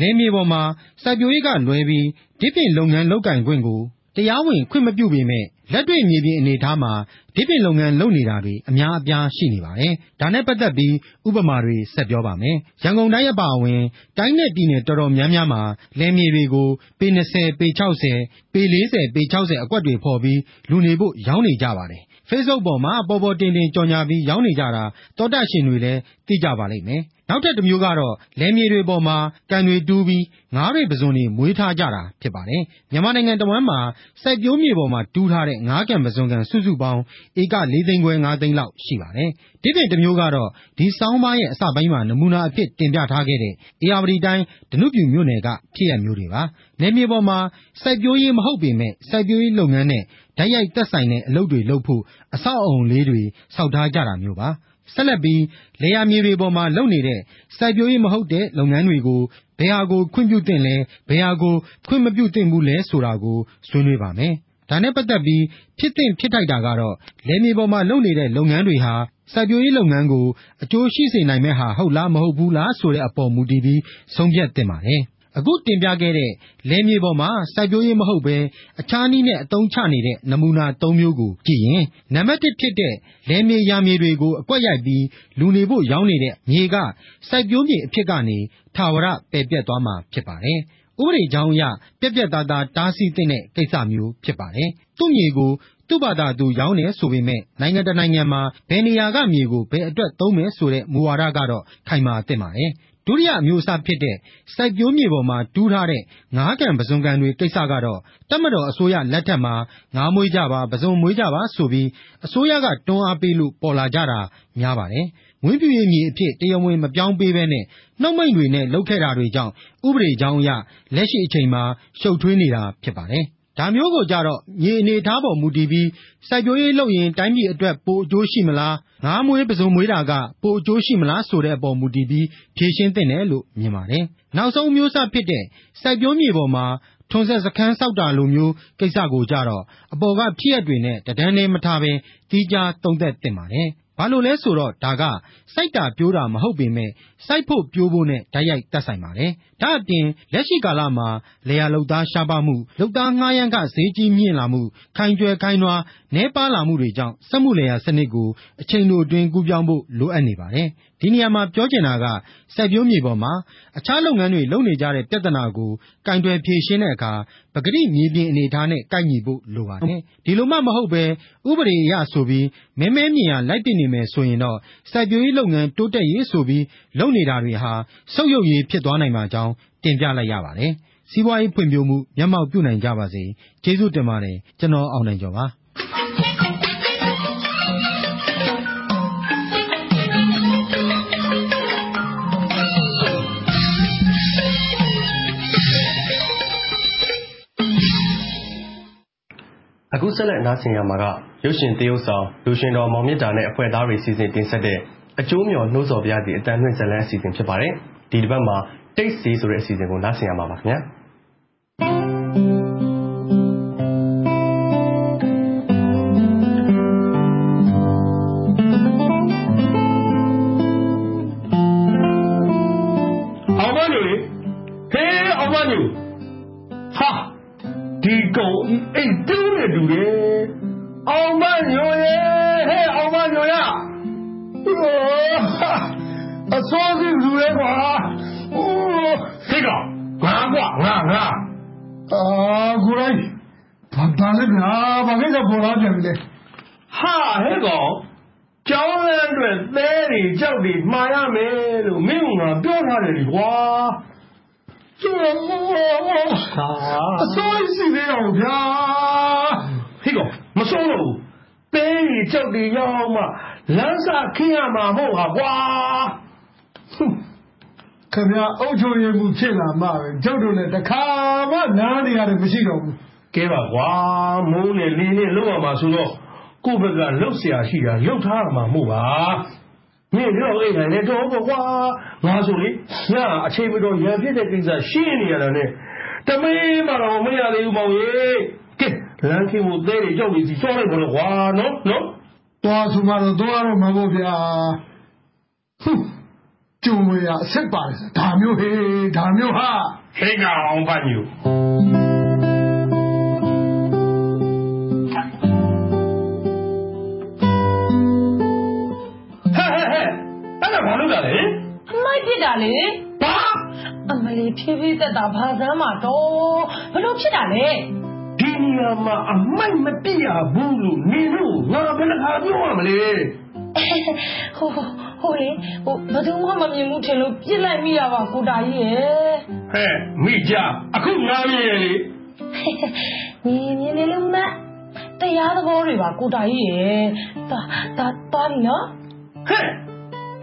လယ်မြေပေါ်မှာ စိုက်ပျိုးရေးကလွဲပြီးဒီပင်လုပ်ငန်း လုပ်ကင်ခွင့်ကို တရားဝင်ခွင့်မပြုပေမဲ့လက်တွေ့မြေပြင်အနေအထားမှာ ဒီပင်လုပ်ငန်းလုပ်နေတာတွေ အများအပြားရှိနေပါတယ်။ဒါနဲ့ပတ်သက်ပြီး ဥပမာတွေ ဆက်ပြောပါမယ်။ရန်ကုန်တိုင်းအပါအဝင် တိုင်းနဲ့ပြည်နယ်တော်တော်များများမှာ လယ်မြေတွေကို ပေ20ပေ60ပေ40ပေ60အကွက်တွေဖော်ပြီး လူနေဖို့ ရောင်းနေကြပါတယ်။ Facebook ပေါ်မှာ ပေါ်ပေါ်တင်တင် ကြော်ညာပြီး ရောင်းနေကြတာ တောတရှင်တွေလည်း သိကြပါလိမ့်မယ်။နောက်ထပ်တစ်မျိုးကတော့ လယ်မြေတွေပေါ်မှာ ကန်တွေတူးပြီး ငါးတွေပဇွန်တွေ မွေးထားကြတာ ဖြစ်ပါတယ်။မြန်မာနိုင်ငံတဝန်းမှာ စိုက်ပျိုးမြေပေါ်မှာ တူးထားတဲ့ ငါးကန်ပဇွန်ကန် စုစုပေါင်း ဧက၄သိန်းခွဲ၅သိန်းလောက် ရှိပါတယ်။ဒီပြင်တစ်မျိုးကတော့ ဒီဆောင်းပါးရဲ့ အစပိုင်းမှာ နမူနာအဖြစ် တင်ပြထားခဲ့တဲ့အေရဝတီတိုင်း ဓနုပြူမြို့နယ်က ဖြစ်ရမျိုးတွေပါ။နယ်မြေပေါ်မှာ စိုက်ပျိုးရေးမဟုတ်ပေမဲ့စိုက်ပျိုးရေးလုပ်ငန်းနဲ့ဓာတ်ရိုက်သက်ဆိုင်တဲ့ အလုပ်တွေလုပ်ဖို့ အဆောက်အအုံလေးတွေ ဆောက်ထားကြတာမျိုးပါ ဆက်လက်ပြီးလေယာမြေတွေပေါ်မှာ လုပ်နေတဲ့ စိုက်ပျိုးရေးမဟုတ်တဲ့ လုပ်ငန်းတွေကို ဘယ်ဟာကို ခွင့်ပြုသင့်လဲ ဘယ်ဟာကို ခွင့်မပြုသင့်ဘူးလဲဆိုတာကို ဆွေးနွေးပါမယ် ဒါနဲ့ပတ်သက်ပြီး ဖြစ်သင့်ဖြစ်ထိုက်တာကတော့ လယ်မြေပေါ်မှာလုပ်နေတဲ့ လုပ်ငန်းတွေဟာ စိုက်ပျိုးရေးလုပ်ငန်းကို အကျိုးရှိစေနိုင်မဲ့ဟာ ဟုတ်လား မဟုတ်ဘူးလားဆိုတဲ့အပေါ် မူတည်ပြီး ဆုံးဖြတ်သင့်ပါတယ် အခုတင်ပြခဲ့တဲ့ လယ်မြေပေါ်မှာ စိုက်ပျိုးရေးမဟုတ်ဘဲ အခြားနည်းနဲ့ အသုံးချနေတဲ့ နမူနာ ၃ မျိုးကိုကြည့်ရင် နံပါတ် ၁ ဖြစ်တဲ့ လယ်မြေယာမြေတွေကို အကွက်ရိုက်ပြီး လူနေဖို့ရောင်းနေတဲ့ မြေက စိုက်ပျိုးမြေအဖြစ်ကနေ ထာဝရ ပယ်ပြတ်သွားမှာ ဖြစ်ပါတယ်။ဥပဒေကြောင်းအရ ပြက်ပြက်သားသား တားဆီးတဲ့ ကိစ္စမျိုး ဖြစ်ပါတယ်။သူ့မြေကို သူ့ဘာသာသူ ရောင်းတယ်ဆိုပေမဲ့နိုင်ငံတနိုင်ငံမှာ ဘယ်နေရာကမြေကို ဘယ်အတွက်သုံးမယ်ဆိုတဲ့ မူဝါဒကတော့ ခိုင်မာသင့်ပါတယ်။ ဒုတိယအမျိုးအစားဖြစ်တဲ့ စိုက်ပျိုးမြေပေါ်မှာ တူးထားတဲ့ ငါးကန်ပဇွန်ကန်တွေကိစ္စကတော့ တပ်မတော်အစိုးရလက်ထက်မှာ ငါးမွေးကြပါပဇွန်မွေးကြပါဆိုပြီး အစိုးရက တွန်းအားပေးလို့ ပေါ်လာကြတာများပါတယ်။မွေးမြူရေးမြေအဖြစ် တရားဝင် မပြောင်းပေးဘဲနဲ့ နှုတ်မိန့်တွေနဲ့ လုပ်ခဲ့တာတွေကြောင့် ဥပဒေကြောင်းအရ လက်ရှိအချိန်မှာ ရှုပ်ထွေးနေတာ ဖြစ်ပါတယ်။ ဒါမျိုးကိုကြတော့ မြေအနေအထားပေါ်မူတည်ပြီး စိုက်ပျိုးရေးလုပ်ရင် တိုင်းပြည်အတွက် ပိုအကျိုးရှိမလား ငါးမွေးပစုံမွေးတာက ပိုအကျိုးရှိမလားဆိုတဲ့အပေါ် မူတည်ပြီး ဖြေရှင်းသင့်တယ်လို့ မြင်ပါတယ်။နောက်ဆုံးမျိုးဆက်ဖြစ်တဲ့ စိုက်ပျိုးမြေပေါ်မှာ ထွန်ဆက်စခန်းဆောက်တာလိုမျိုး ကိစ္စကိုကြတော့ အပေါ်ကဖြစ်ရက်တွေနဲ့တဒန်းနဲ့မထားဘဲတီးခြားသုံးသက်သင့်ပါတယ်။ဘာလို့လဲဆိုတော့ ဒါက စိုက်တာပြိုးတာ မဟုတ်ပေမဲ့စိုက်ဖို့ပြိုးဖို့နဲ့ဓာတ်ရိုက်သက်ဆိုင်ပါတယ်။ ဒါအပြင် လက်ရှိကာလမှာလေယာလုပ်သားရှားပါမှု လုပ်သားငှားရမ်းခ ဈေးကြီးမြင့်လာမှု ခိုင်ကျွယ်ခိုင်နွာနဲပါလာမှုတွေကြောင့် စက်မှုလယ်ယာစနစ်ကို အချိန်တိုအတွင်း ကူးပြောင်းဖို့ လိုအပ်နေပါတယ်။ဒီနေရာမှာ ပြောချင်တာက စိုက်ပျိုးမြေပေါ်မှာ အခြားလုပ်ငန်းတွေ လုပ်နေကြတဲ့ ပြဿနာကိုကင်တွယ်ဖြေရှင်းတဲ့အခါ ပကတိမြေပြင်အနေအထားနဲ့ ကိုက်ညီဖို့ လိုပါတယ်။ဒီလိုမှမဟုတ်ပဲဥပဒေအရဆိုပြီး မဲမဲမြင်ရလိုက်ပြနေမယ်ဆိုရင်တော့ စိုက်ပျိုးရေးလုပ်ငန်း တိုးတက်ရေးဆိုပြီး လုပ်နေတာတွေဟာ ဆုတ်ယုတ်ရေး ဖြစ်သွားနိုင်ပါကြောင်းတင်ပြလိုက်ရပါတယ်။စီးပွားရေးဖွံ့ဖြိုးမှု မျက်မှောက်ပြုနိုင်ကြပါစေ။ကျေးဇူးတင်ပါတယ် ကျွန်တော် အောင်နိုင်ကျော်ပါ။အခုဆက်လက် နားဆင်ရမှာက ရုပ်ရှင်သရုပ်ဆောင် လူရှင်တော် မောင်မြင့်တာနဲ့ အဖွဲ့သားတွေ စီစဉ်တင်ဆက်တဲ့ အကျိုးမျှော် နှိုးဆော်ပြစီအတန်လွင့်ဇလန်း အစီအစဉ် ဖြစ်ပါတယ် ဒီတစ်ပတ်မှာ တိတ်စီဆိုတဲ့အစီအစဉ်ကိုနားဆင်ရမှာပါခင်ဗျာ အစိုးရစီသေးတော့ဗျာဟေ့ကောင်မစိုးတော့ဘူးသဲတွေကြောက်တွေရောက်မှလမ်းစာခင်းရမှာမဟုတ်ဟာကွာခင်ဗျာအုတ်ချုပ်ရမှုဖြစ်လာမှပဲကျုပ်တို့လည်းတခါမှနားနေရတယ်မရှိတော့ဘူးကဲပါကွာမိုးနဲ့လင်းနဲ့လောက်ရမှာဆိုတော့ကိုယ့်ဘက်ကလှုပ်เสียရှိတာလှုပ်ထားမှာမဟုတ်ပါမင်းတော့အိတ်ထိုင်နေတော့ကွာ ငါဆိုလေညအချိန်မတော်ရံဖြစ်တဲ့ကိစ္စရှင်းနေရတာနဲ့တမေးမှတော့မရသေးဘူးမောင်ရေကဲလမ်းခင်းဖို့သဲတွေကြောက်နေစီစောလိုက်ပါတော့ကွာနော်နော်သွားဆိုမှတော့သွားတော့မှာပေါ့ဗျာဟွန်းကျုံမရအဆက်ပါတယ်ဒါမျိုးဟေးဒါမျိုးဟာဟေးကောင်ပါညူ တာလေဘာအမလီဖြည်းဖြည်းသက်တာဘာစမ်းမှာတော့ဘလို့ဖြစ်တာလဲဒီနေရာမှာအမိုက်မပြရဘူးလို့နေလို့ငါဘယ်နှခါပြောရမလဲဟိုဟိုလေဟိုဘယ်သူမှမမြင်ဘူးထင်လို့ပြစ်လိုက်မိရပါကိုတာကြီးရဲ့ဟဲ့မိကြအခုငါမြင်ရလေညီမြင်နေလို့မတရားသဘောတွေပါကိုတာကြီးရဲ့တာတာတာလီနော်ဟဲ့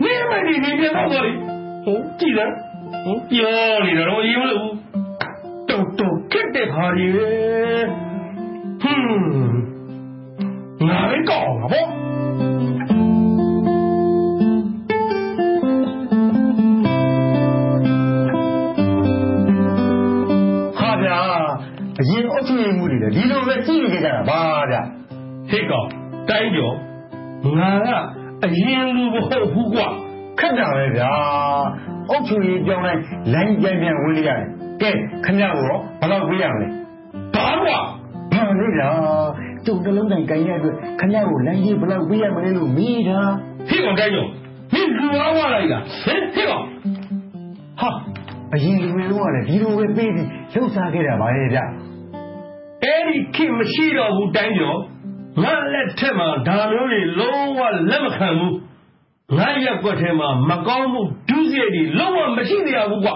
မင်းမဒီနေပြန်တော့လေ ဟုတ်ကြည့်လားဟင်ပြောနေတာတော့ရေးမလို့တော်တော်ခက်တဲ့ခါကြီးဟွန်းငါလည်းကောင်းပါဗောဟာဗျာအရင်အုပ်ချုပ်ရေးမှုတွေလည်းဒီလိုပဲကြည့်နေကြတာပါဗျာဟိတ်ကောင်တိုင်းကျော်ငါကအရင်လူမဟုတ်ဘူးကွာ ခက်တာပဲဗျာအုပ်ချုပ်ရေးကြောင်းတိုင်းလိုင်းကြိုင်ပြန်ဝင်နေရတယ်ကဲခမရကိုရောဘယ်တော့ပြေးရမလဲဘာကွာဘာလဲဗျာကျုပ်တလုံးတိုင်းကြိုင်ရတဲ့အတွက်ခမရကိုလိုင်းကြီးဘယ်တော့ပြေးရမလဲလို့မိတာဟိတ်ကောင်တိုင်းကျော်မင်းလူအားဝလိုက်လားဟင်ဟိတ်ကောင်ဟာအရင်လူတွေတော့လည်းဒီလိုပဲပြေးပြီးလှုပ်ရှားခဲ့တာပါရဲ့ဗျာအဲ့ဒီခင်မရှိတော့ဘူးတိုင်းကျော်ငါလက်ထက်မှာဒါမျိုးတွေလုံးဝလက်မခံဘူး ငါရက်ွက်ထဲမှာမကောင်းမှုဒုစရိုက်တွေလုံးဝမရှိသေးရဘူးကွာ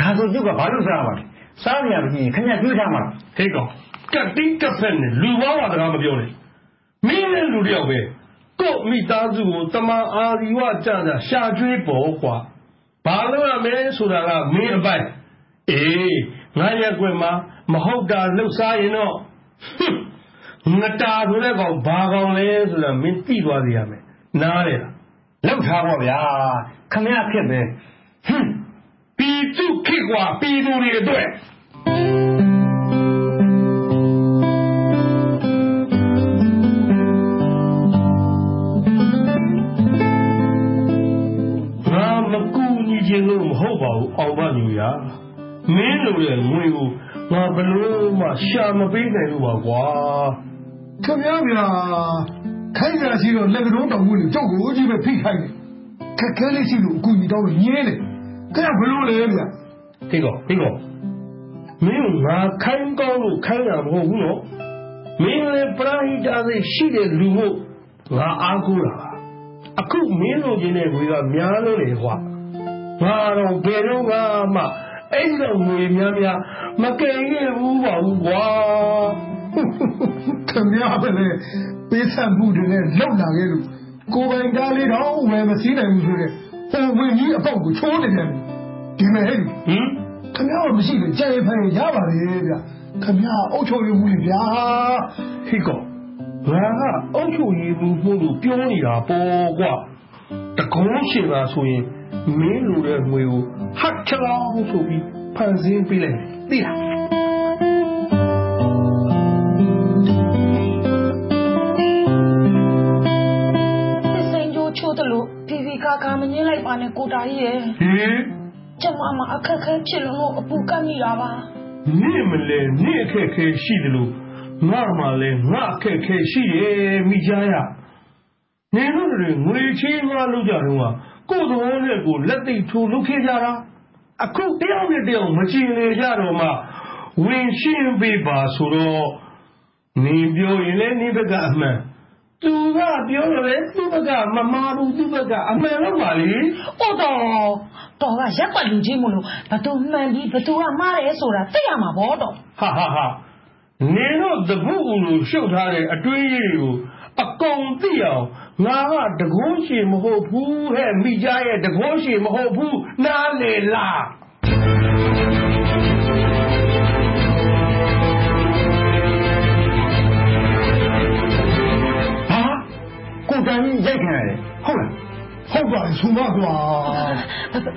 ဒါဆိုကျုပ်ကဘာလို့စားရမှာလဲစားနေရမကြီးခမရတွေးထားမှာဟေးကောင်ကတ်တိကတ်ဖက်နဲ့လူပေါင်းဝါစကားမပြောနဲ့မင်းလည်းလူတယောက်ပဲကို့မိသားစုကိုတမန်အာဒီဝကြကြရှာကျွေးပေါ်ကွာဘာလို့ရမလဲဆိုတာကမင်းအပိုင်အေးငါရက်ွယ်မှာမဟုတ်တာလှုပ်ရှားရင်တော့ငတာဆိုတဲ့ကောင်ဘာကောင်လဲဆိုတာမင်းသိသွားစီရမယ်နားလေလား လောက်ထားပါဗျာခမရခက်ပဲဟွန်းပြည်သူခေတ်ကွာပြည်သူတွေအတွက်ငါမကူညီခြင်းလို့မဟုတ်ပါဘူးအောင်ပါညူရမင်းလိုတဲ့ငွေကိုငါဘလို့မှရှာမပေးနိုင်လို့ပါကွာခင်ဗျားဗျာ ခိုင်းကြရှိတော့လက်ကတော့တောင်ဝင်ကြောက်ကိုကြီးပဲဖိခိုင်းတယ်ခက်ခဲလေးရှိလို့အကူကြီးတောင်းလို့ညင်းတယ်ခင်ဗျားဘလို့လဲဗျာဟေးကောဟေးကောမင်းငါခိုင်းကောင်းလို့ခိုင်းတာမဟုတ်ဘူးနော်မင်းလည်းပရာဟိတာစိတ်ရှိတဲ့လူမို့ငါအားကိုးတာပါအခုမင်းလိုချင်တဲ့ငွေကများလို့လေကွာငါတော့ဘယ်တော့မှအဲ့ဒီတော့ငွေများများမကယ်ခဲ့ဘူးပါဘူးကွာခင်ဗျားပဲလေ ပေးဆက်မှုတွေနဲ့လောက်လာခဲ့လို့ကိုယ်ပိုင်ကားလေးတော့ဝယ်မစည်းနိုင်ဘူးဆိုတဲ့ဟိုဝင်ကြီးအပေါက်ကိုချိုးနေတယ်ဒီမဲ့ဟဲ့ဟင်ခင်ဗျားကမရှိလို့ကြံ့ရဖန်ရပါလေဗျာခင်ဗျားအုတ်ချုပ်ရမှုလေဗျာဟေးကောငါကအုတ်ချုပ်ရည်ဘူးမှုလို့ပြောနေတာပေါ့ကွာတကုံးရှင်ပါဆိုရင်မင်းလိုတဲ့ငွေကိုဟတ်ချလောင်းဆိုပြီးဖန်ဆင်းပေးလိုက်မယ်သိလား နဲ့ ကိုတာကြီးရဲ့ဟင်ကျမမအခက်ခဲဖြစ်လို့ အပူကတ်မိတာပါနေမလဲနေအခက်ခဲရှိတယ်လို့ငါမှလည်း ငါအခက်ခဲရှိတယ် မိကြားရနေတို့တွေ ငွေချင်းငါလုပ်ကြတော့ကကိုယ်သဘောနဲ့ကိုယ် လက်သိထိုးလုပ်ခဲ့ကြတာ အခု တယောက်နဲ့တယောက်မချင်လေကြတော့မှ ဝင်ရှင်းပေးပါဆိုတော့နေပြောရင်လည်းနေဘက်က အမှန် သူကပြောတယ်လေသူ့ဘက်ကမမာဘူးသူ့ဘက်ကအမှန်လို့ပါလေ။ဟုတ်တော့တော်ကရက်ွက်လူကြီးမလို့ဘသူမှန်ပြီးဘသူကမှားတယ်ဆိုတာသိရမှာပေါ့တော့ဟာဟာဟာနေတော့တပုတ်လိုရှုပ်ထားတဲ့အတွေးကြီးတွေကိုအကုန်သိအောင်ငါကတကုံးရှင်မဟုတ်ဘူးဟဲ့မိကြားရဲ့တကုံးရှင်မဟုတ်ဘူးနားလေလား တန်ကြီးရိုက်ခံရတယ်ဟုတ်လားဟုတ်ပါလေဆိုမကွာ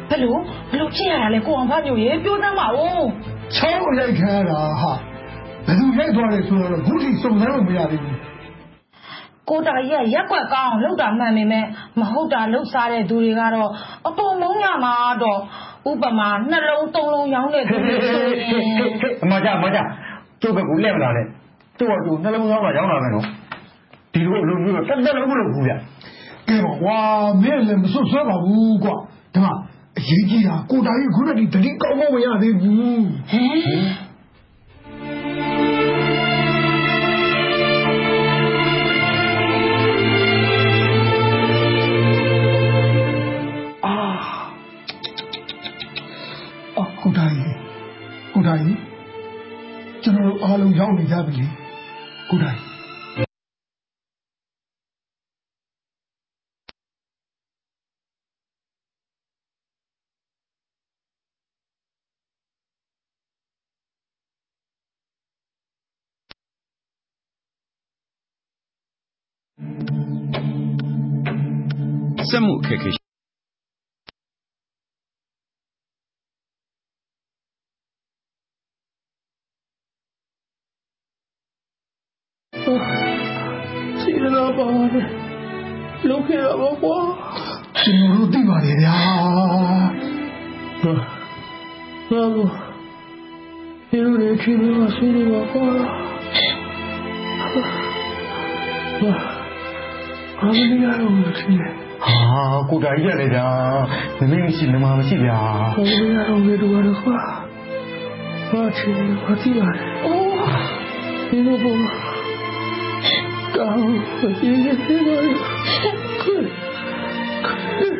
ဘယ်လိုဘယ်လိုဖြစ်ရတာလဲကိုအောင်ဖတ်မျိုးရေပြောတတ်ပါဦးချောင်းရိုက်ခံရတာဟာဘယ်သူရိုက်သွားလဲဆိုတော့ခုထိစုံစမ်းလို့မရသေးဘူးကိုတာကြီးကရက်ွက်ကောင်းအောင်လှုပ်တာမှန်ပေမဲ့မဟုတ်တာလှုပ်စားတဲ့သူတွေကတော့အပေါ်မုန်းရမှာတော့ဥပမာနှလုံးသုံးလုံးရောင်းတဲ့သူတွေဆိုရင်အမကြအမကြကျုပ်ကကူလက်မလာနဲ့ကျုပ်ကသူနှလုံးသားမှာရောင်းလာမယ်နော် ဒီလိုလိုမျိုးတက်တက်လုံးမလုပ်ဘူးဗျကဲပါကွာမင်းလည်းမစွတ်ဆွဲပါဘူးကွာဒါမှအရေးကြီးတာကိုတာကြီးခုနကတတိကောင်းကောင်းမရသေးဘူးဟမ်အာအော်ကိုတာကြီးကိုတာကြီးကျွန်တော်တို့အားလုံးရောက်နေကြပြီလေကိုတာကြီး စက်မှုအခက်အခဲရှိစီရနာပါပါတယ်လုပ်ခဲ့ရပါကွာကျွန်တော်တို့သိပါလေဗျာဟာဟာကိုဒီလိုနေချင်းမဆွေးနေပါကွာဟာအာမနီရတော့မသိ နဲ့ဟာကိုတာကြီးရတယ်ဗျာမမင်းရှိမမမရှိဗျာအာမနီရတော့မေတူရတော့ကွာဘာချင်ဘာတိပါလဲအိုးဒီလိုပေါ့ကောင်းဒီနေ့ဒီလိုခွတ်ခွတ်ကို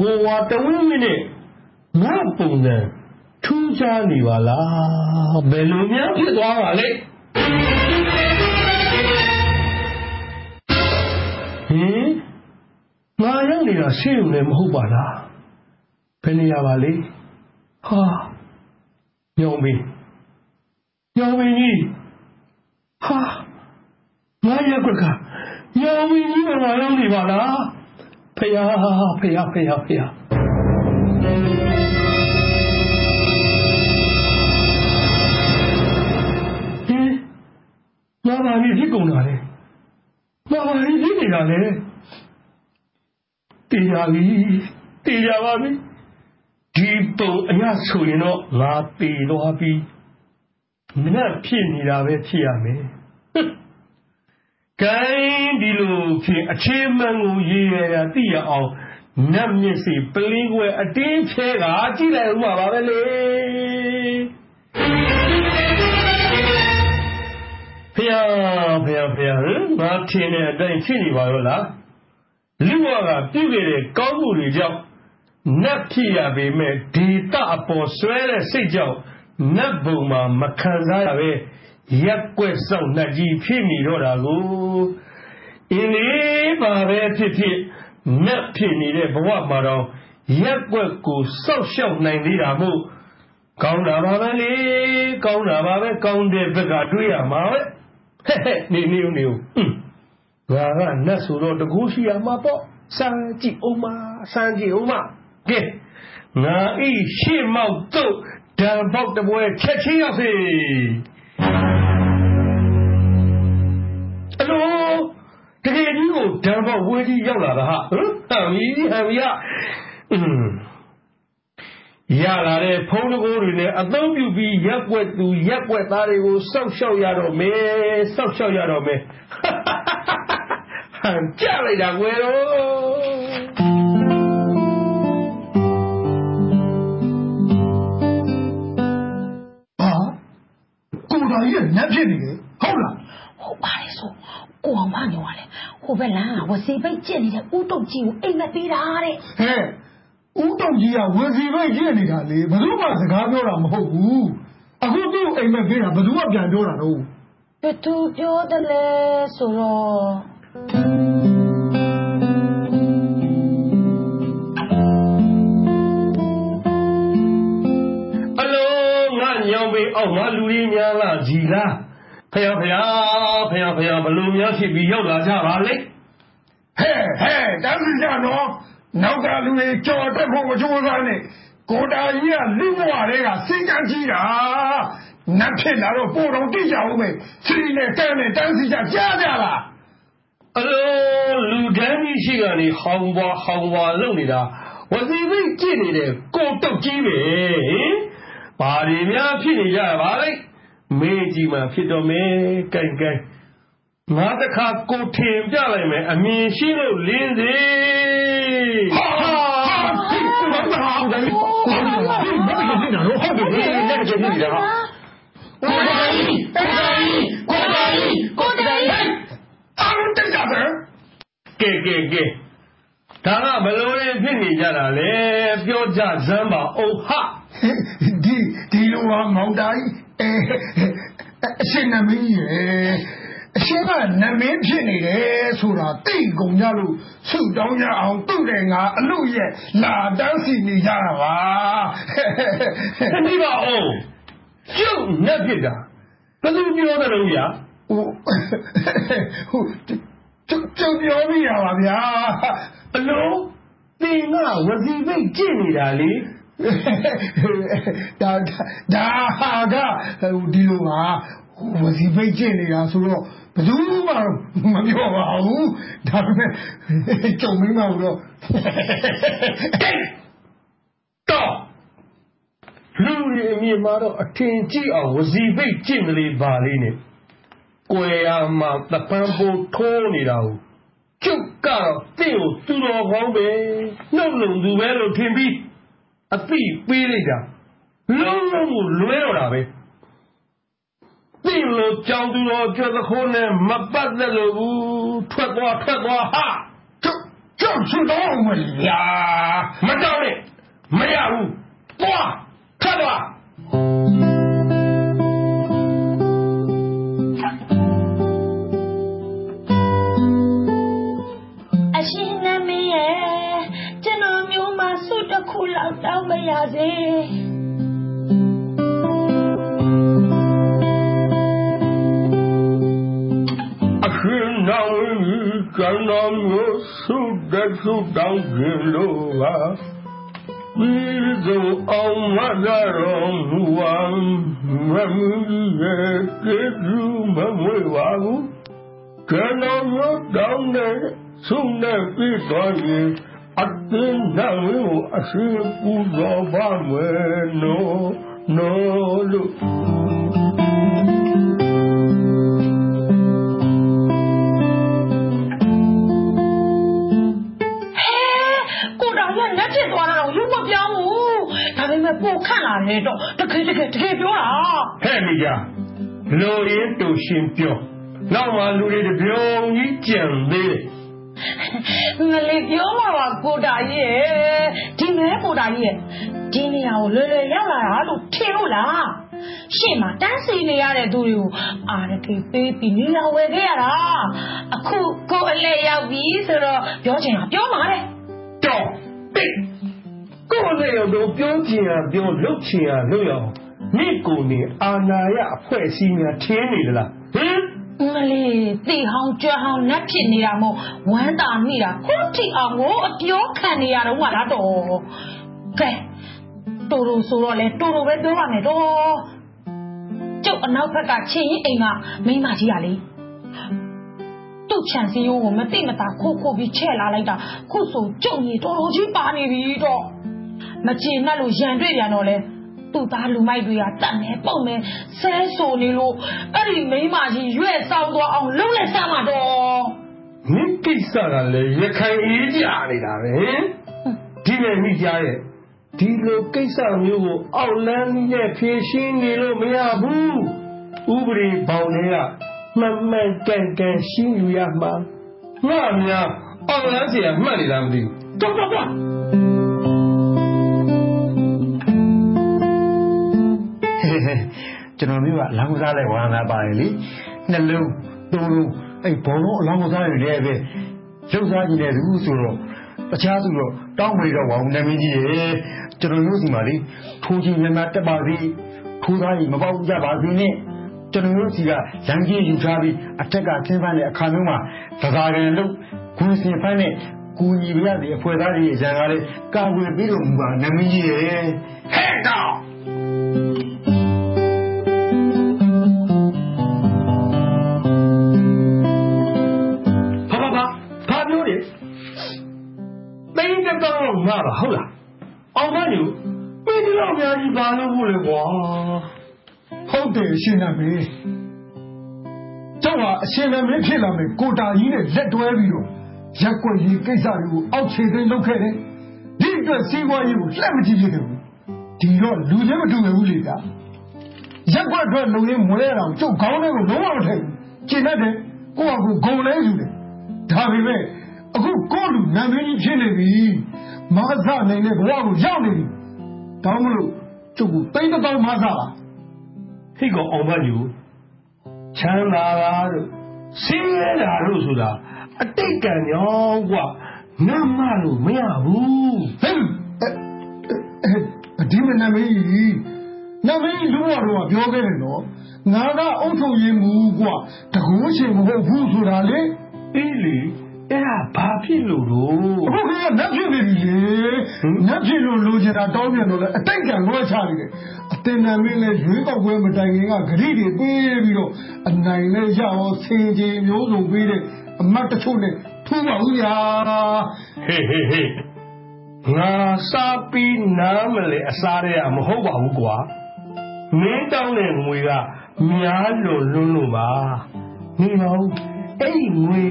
ကွာတဝင်းဝင်းနဲ့ငါပုံစံထူးခြားနေပါလားဘယ်လိုများဖြစ်သွားပါလဲဟင်ငါရောက်နေတာရှေ့ုံလည်းမဟုတ်ပါလားဘယ်နေရာပါလဲဟာညောင်မင်းညောင်မင်းကြီးဟာငါရက်ကွက်ကညောင်မင်းကြီးကငါရောက်နေပါလားဖ ယားဖယားဖယားဖယားဟင်ငါဘာဖြစ်ကုန်တာလဲငါဘာဖြစ်နေတာလဲတေးကြပြီတေးကြပါပြီဒီပုံအရဆိုရင်တော့ငါတေသွားပြီနတ်ဖြစ်နေတာပဲဖြစ်ရမယ် ကိုင်းဒီလိုဖြစ်အခြေမှန်ကိုရေးရတာသိရအောင်နတ်မျက်စိပလင်းကွယ်အတင်းချဲကကြည့်လိုက်ဦးမှာပါပဲလေဖျားဖျားဖျားဟင်ငါထင်တဲ့အတိုင်းဖြစ်နေပါရောလားလူဝကပြုခဲ့တဲ့ကောင်းမှုတွေကြောင့်နတ်ဖြစ်ရပေမဲ့ဒေတာအပေါ်ဆွဲတဲ့စိတ်ကြောင့်နတ်ဘုံမှာမခံစားရပဲ ရက်ွက်ဆောင်နှက်ကြီးဖြစ်နေတော့တာကိုအင်းလေးပါပဲဖြစ်ဖြစ်နတ်ဖြစ်နေတဲ့ဘဝမှာတော့ရက်ွက်ကိုစောက်ရှောက်နိုင်သေးတာမို့ကောင်းတာပါပဲလေကောင်းတာပါပဲကောင်းတဲ့ဘက်ကတွေးရမှာပဲဟဲ့ဟဲ့နေနေနေဟွန်းငါကနတ်ဆိုတော့တကူရှိရမှာပေါ့စမ်းကြည့်အောင်မစမ်းကြည့်အောင်မကဲငါဤရှေ့မောက်တော့ဓာပေါက်တပွဲချက်ချင်းရောက်စေ အလိုတကယ်ကြီးကိုဓာပေါက်ဝေးကြီးရောက်လာတာဟာဟမ်ဟမ်ကြီးဟမ်ကြီးอืมရလာတဲ့ဖုံးတကိုးတွေနဲ့အသုံးပြုပြီးရက်ွက်သူရက်ွက်သားတွေကိုစောက်ရှောက်ရတော့မယ်စောက်ရှောက်ရတော့မယ်ဟန်ကြလိုက်တာကွယ်တော့ တော်ကြီးကနတ်ဖြစ်နေတယ်ဟုတ်လားဟုတ်ပါတယ်ဆိုကိုအောင်မညောရတယ်ဟိုဘက်လမ်းကဝစီပိတ်ကျင့်နေတဲ့ဥတုတ်ကြီးကိုအိမ်မက်ပေးတာတဲ့ဟဲ့ဦးတုံကြီးကဝစီပဲရင့်နေတာလေဘယ်သူမှစကားပြောတာမဟုတ်ဘူးအခုသူ့အိမ်မက်ပေးတာဘယ်သူမှပြန်ပြောတာတော့ဘယ်သူပြောတယ်လဲဆိုတော့ င်ပေအောက်ငါလူကြီးများလားကြည်လားဖယားဖယားဖယားဖယားဘလို့များဖြစ်ပြီးရောက်လာကြပါလိမ့်ဟဲ့ဟဲ့တန်းစီကြနော်နောက်ကလူတွေကြော်တက်ဖို့မကြိုးစားနဲ့ကိုတာကြီးကလူ့ဘဝတွေကစိတ်ကန်းကြီးတာနတ်ဖြစ်လာတော့ပို့တော်တိကြအောင်ပဲစီနဲ့တန်းနဲ့တန်းစီကြကြားကြလားအလုံးလူတန်းကြီးရှိကနေဟောင်းပွားဟောင်းပွားလုပ်နေတာဝစီသိမ့်ကြည့်နေတဲ့ကိုတုတ်ကြီးပဲဟင် ဘာတွေများဖြစ်နေကြပါလိမ့်မေးကြည့်မှဖြစ်တော့မယ်ကဲကဲငါတခါကိုထင်ပြလိုက်မယ်အမြင်ရှိလို့လင်းစေဟာဟာဟာဟာဒါကြီးကိုဘာဖြစ်နေတာတော့ဟုတ်တယ်လက်ကျနေတာဟာကိုတာကြီးကိုတာကြီးကိုတာကြီးကိုတာကြီးအားလုံးတက်ကြတယ်ကဲကဲကဲဒါကဘလို့ရင်ဖြစ်နေကြတာလေပြောကြစမ်းပါအုံဟာ ဒီဒီလိုဟာမောင်တိုင်းအဲအရှင်နမင်းကြီးရယ်အရှင်ကနမင်းဖြစ်နေတယ်ဆိုတာသိကုန်ကြလို့ဆုတောင်းကြအောင်သူ့တယ်ငါအလို့ရဲ့လာတန်းစီနေကြတာပါတတိပါအောင်ကျုပ်နဲ့ဖြစ်တာဘယ်သူပြောတယ်လို့ဗျာဟိုဟိုကျကျုပ်ပြောမိရပါဗျာအလုံးသင်ကဝစီပိတ်ကြည့်နေတာလေ ဒါဒါဟာကဟိုဒီလိုဟာဝစီပိတ်ကျင့်နေတာဆိုတော့ဘယ်သူမှမပြောပါဘူးဒါပေမဲ့ကြုံမင်းမလို့တော့လူတွေအမြင်မှာတော့အထင်ကြီးအောင်ဝစီပိတ်ကြည့်မလေးပါလေးနဲ့ကွယ်ရမှာတပန်းပိုးထိုးနေတာကိုကျုပ်ကတော့တင့်ကိုသူတော်ကောင်းပဲနှုတ်လုံသူပဲလို့ထင်ပြီး အသိပေးလိုက်တာလုံးလုံးကိုလွဲတော့တာပဲတင့်လို့ကြောင်သူတော်ကြွသခိုးနဲ့မပတ်သက်လို့ဘူးထွက်သွားထွက်သွားဟာကျုပ်ကျကြောက်ချင်တော့မဗျာမတောင်းနဲ့မရဘူးသွားထပ်သွား လောက်တောင်းမရစေအရှင်နာဝိကံတော်မျိုးဆု တဲ့ဆုတောင်းခြင်းလို့ပါပြီးသောအောင်မလာတော်မူဝံမမူရဲ့ကေသူမမွေပါဘူးကံတော်မျိုးတောင်းတဲ့ဆုနဲ့ပြီးတော်ရင်အတင်းနာဝိကိုအရှင်ပူဇော်ပါမယ်နော်နော်လို့ဟဲကိုတော်ကလက်ဖြစ်သွားတာတော့ရုပ်မပြောင်းဘူးဒါပေမဲ့ပိုခန့်လာတယ်တော့တကယ်တကယ်တကယ်ပြောတာဟဲ့မိကြလိုရင်းတူရှင်ပြောနောက်မှလူတွေတပြုံကြီးကြံသေးတယ် ငလေးပြောမှာပါကိုတာကြီးရဲ့ဒီမဲကိုတာကြီးရဲ့ဒီနေရာကိုလွယ်လွယ်ရောက်လာတာလို့ထင်လို့လားရှေ့မှာတန်းစီနေရတဲ့သူတွေကိုအာရကေပေးပြီးနေရာဝယ်ခဲ့ရတာအခုကိုအလဲရောက်ပြီဆိုတော့ပြောချင်တာပြောမှာတဲ့တော့တိတ်ကိုယ်လည်းတော့ပြောချင်ရပြောလုပ်ချင်ရလုပ်ရအောင်မိကိုနေအာနာယအဖွဲ့အစည်းများထင်းနေသလားဟင် ငလေးတီဟောင်းကြွဟောင်းနတ်ဖြစ်နေတာမို့ဝမ်းတာမိတာခုထိအောင်ကိုအပြောခံနေရတော့မှလားတော့ကဲတူတူဆိုတော့လေတူတူပဲပြောပါမယ်တော့ကျုပ်အနောက်ဘက်ကချင်းရင်အိမ်ကမိန်းမကြီးကလေသူ့ချန်စီယိုးကိုမတိမတာခိုးခိုးပြီးချဲ့လာလိုက်တာခုဆိုကျုပ်ကြီးတော်တော်ကြီးပါနေပြီတော့မချေနဲ့လို့ရန်တွေ့ပြန်တော့လေ သူ့သားလူမိုက်တွေကတတ်နေပုံနေဆဲဆိုနေလို့အဲ့ဒီမိန်းမကြီးရွဲ့ဆောင်သွားအောင်လုံးလက်စမ်းမှာတော့ မိကိစ္စကလည်းရခိုင်အေးကြနေတာပဲဒီမဲ့မိကြရဲ့ဒီလိုကိစ္စမျိုးကိုအောက်လန်းနဲ့ဖြေရှင်းနေလို့မရဘူးဥပဒေပေါင်းတွေကမှန်မှန်ကန်ကန်ရှင်းယူရမှာငါများအောက်လန်းเสียမှတ်နေတာမသိဘူးတော့တော့ တော့ကျွန်တော်မျိုးကအလောင်းကစားလဲဝမ်းသာပါတယ်လေနှလုံးသုံးလုံးအဲ့ဘောလုံးအလောင်းကစားတွေလည်းပဲရုပ်စားကြည့်နေသူဆိုတော့တခြားသူတော့တောင်းမလို့တော့ဝါဦးနာမည်ကြီးရေကျွန်တော်မျိုးစီမှာလေထိုးကြီးများများတက်ပါစေထိုးသားကြီးမပေါက်ကြပါစေနဲ့ကျွန်တော်တို့စီကရန်ကြီးယူထားပြီးအထက်ကသင်းပန်းတဲ့အခါမျိုးမှာသကာကန်လို့ဂွင်စင်ဖန်းနဲ့ကူညီပြရတဲ့အဖွဲ့သားတွေအရန်ကားလေးကာဝယ်ပြီးတော့မူပါနာမည်ကြီးရေဟဲ့တော့ င်းဒီလောက်အများကြီးဘာလို့ဘူးလဲကွာဟုတ်တယ်အရှင်နမင်းကျောင်းဟာအရှင်နမင်းဖြစ်လာမယ်ကိုတာကြီးနဲ့လက်တွဲပြီးတော့ရက်ွက်ရေးကိစ္စတွေကိုအောက်ခြေသိမ်းလုပ်ခဲ့တယ်ဒီအတွက်စီးပွားရေးကိုလှက်မကြည့်ဖြစ်တယ်ဘူးဒီတော့လူချင်းမတူဘူးလေတာရက်ွက်အတွက်လုံရင်မွဲရအောင်ကျုပ်ခေါင်းထဲကိုလုံးဝမထည့်ဘူးကျင်တတ်တယ်ကိုယ့်အကူဂုံလဲယူတယ်ဒါပေမဲ့အခုကိုယ့်လူနာမည်ကြီးဖြစ်နေပြီမဆနိုင်တဲ့ဘဝကိုရောက်နေပြီတောင်းမလို့ ကျုပ်ကိုတိတ်တောင်းမဆပါဟိတ်ကောင်အောင်မညူချမ်းသာတာတို့ဆင်းရဲတာတို့ဆိုတာအတိတ်ကံရောကွာနတ်မလို့မရဘူးဟဲ့ဒီမနာမည်ကြီးနာမည်လူဘတော်ကပြောခဲ့တယ်နော်ငါကအုပ်ချုပ်ရေးမူကွာတကူးရှင်မဟုတ်ဘူးဆိုတာလေအေးလေ အဲ့ဒါဘာဖြစ်လို့တော့အခုကနတ်ဖြစ်နေပြီလေနတ်ဖြစ်လို့လိုချင်တာတောင်းပြန်တော့လေအတိတ်ကလွှဲချနေတယ်အတင်နာမင်းလည်းရွေးကောက်ပွဲမတိုင်ခင်ကဂရိတွေပေးပြီးတော့အနိုင်နဲ့ရအောင်ဆင်ခြင်မျိုးစုံပေးတဲ့အမတ်တချို့နဲ့ထူပါဦးရာဟေးဟေးဟေးငါစားပြီးနားမလဲအစားရမဟုတ်ပါဘူးကွာမင်းတောင်းတဲ့ငွေကများလို့လွန်းလို့ပါနေပါဦးအဲ့ဒီငွေ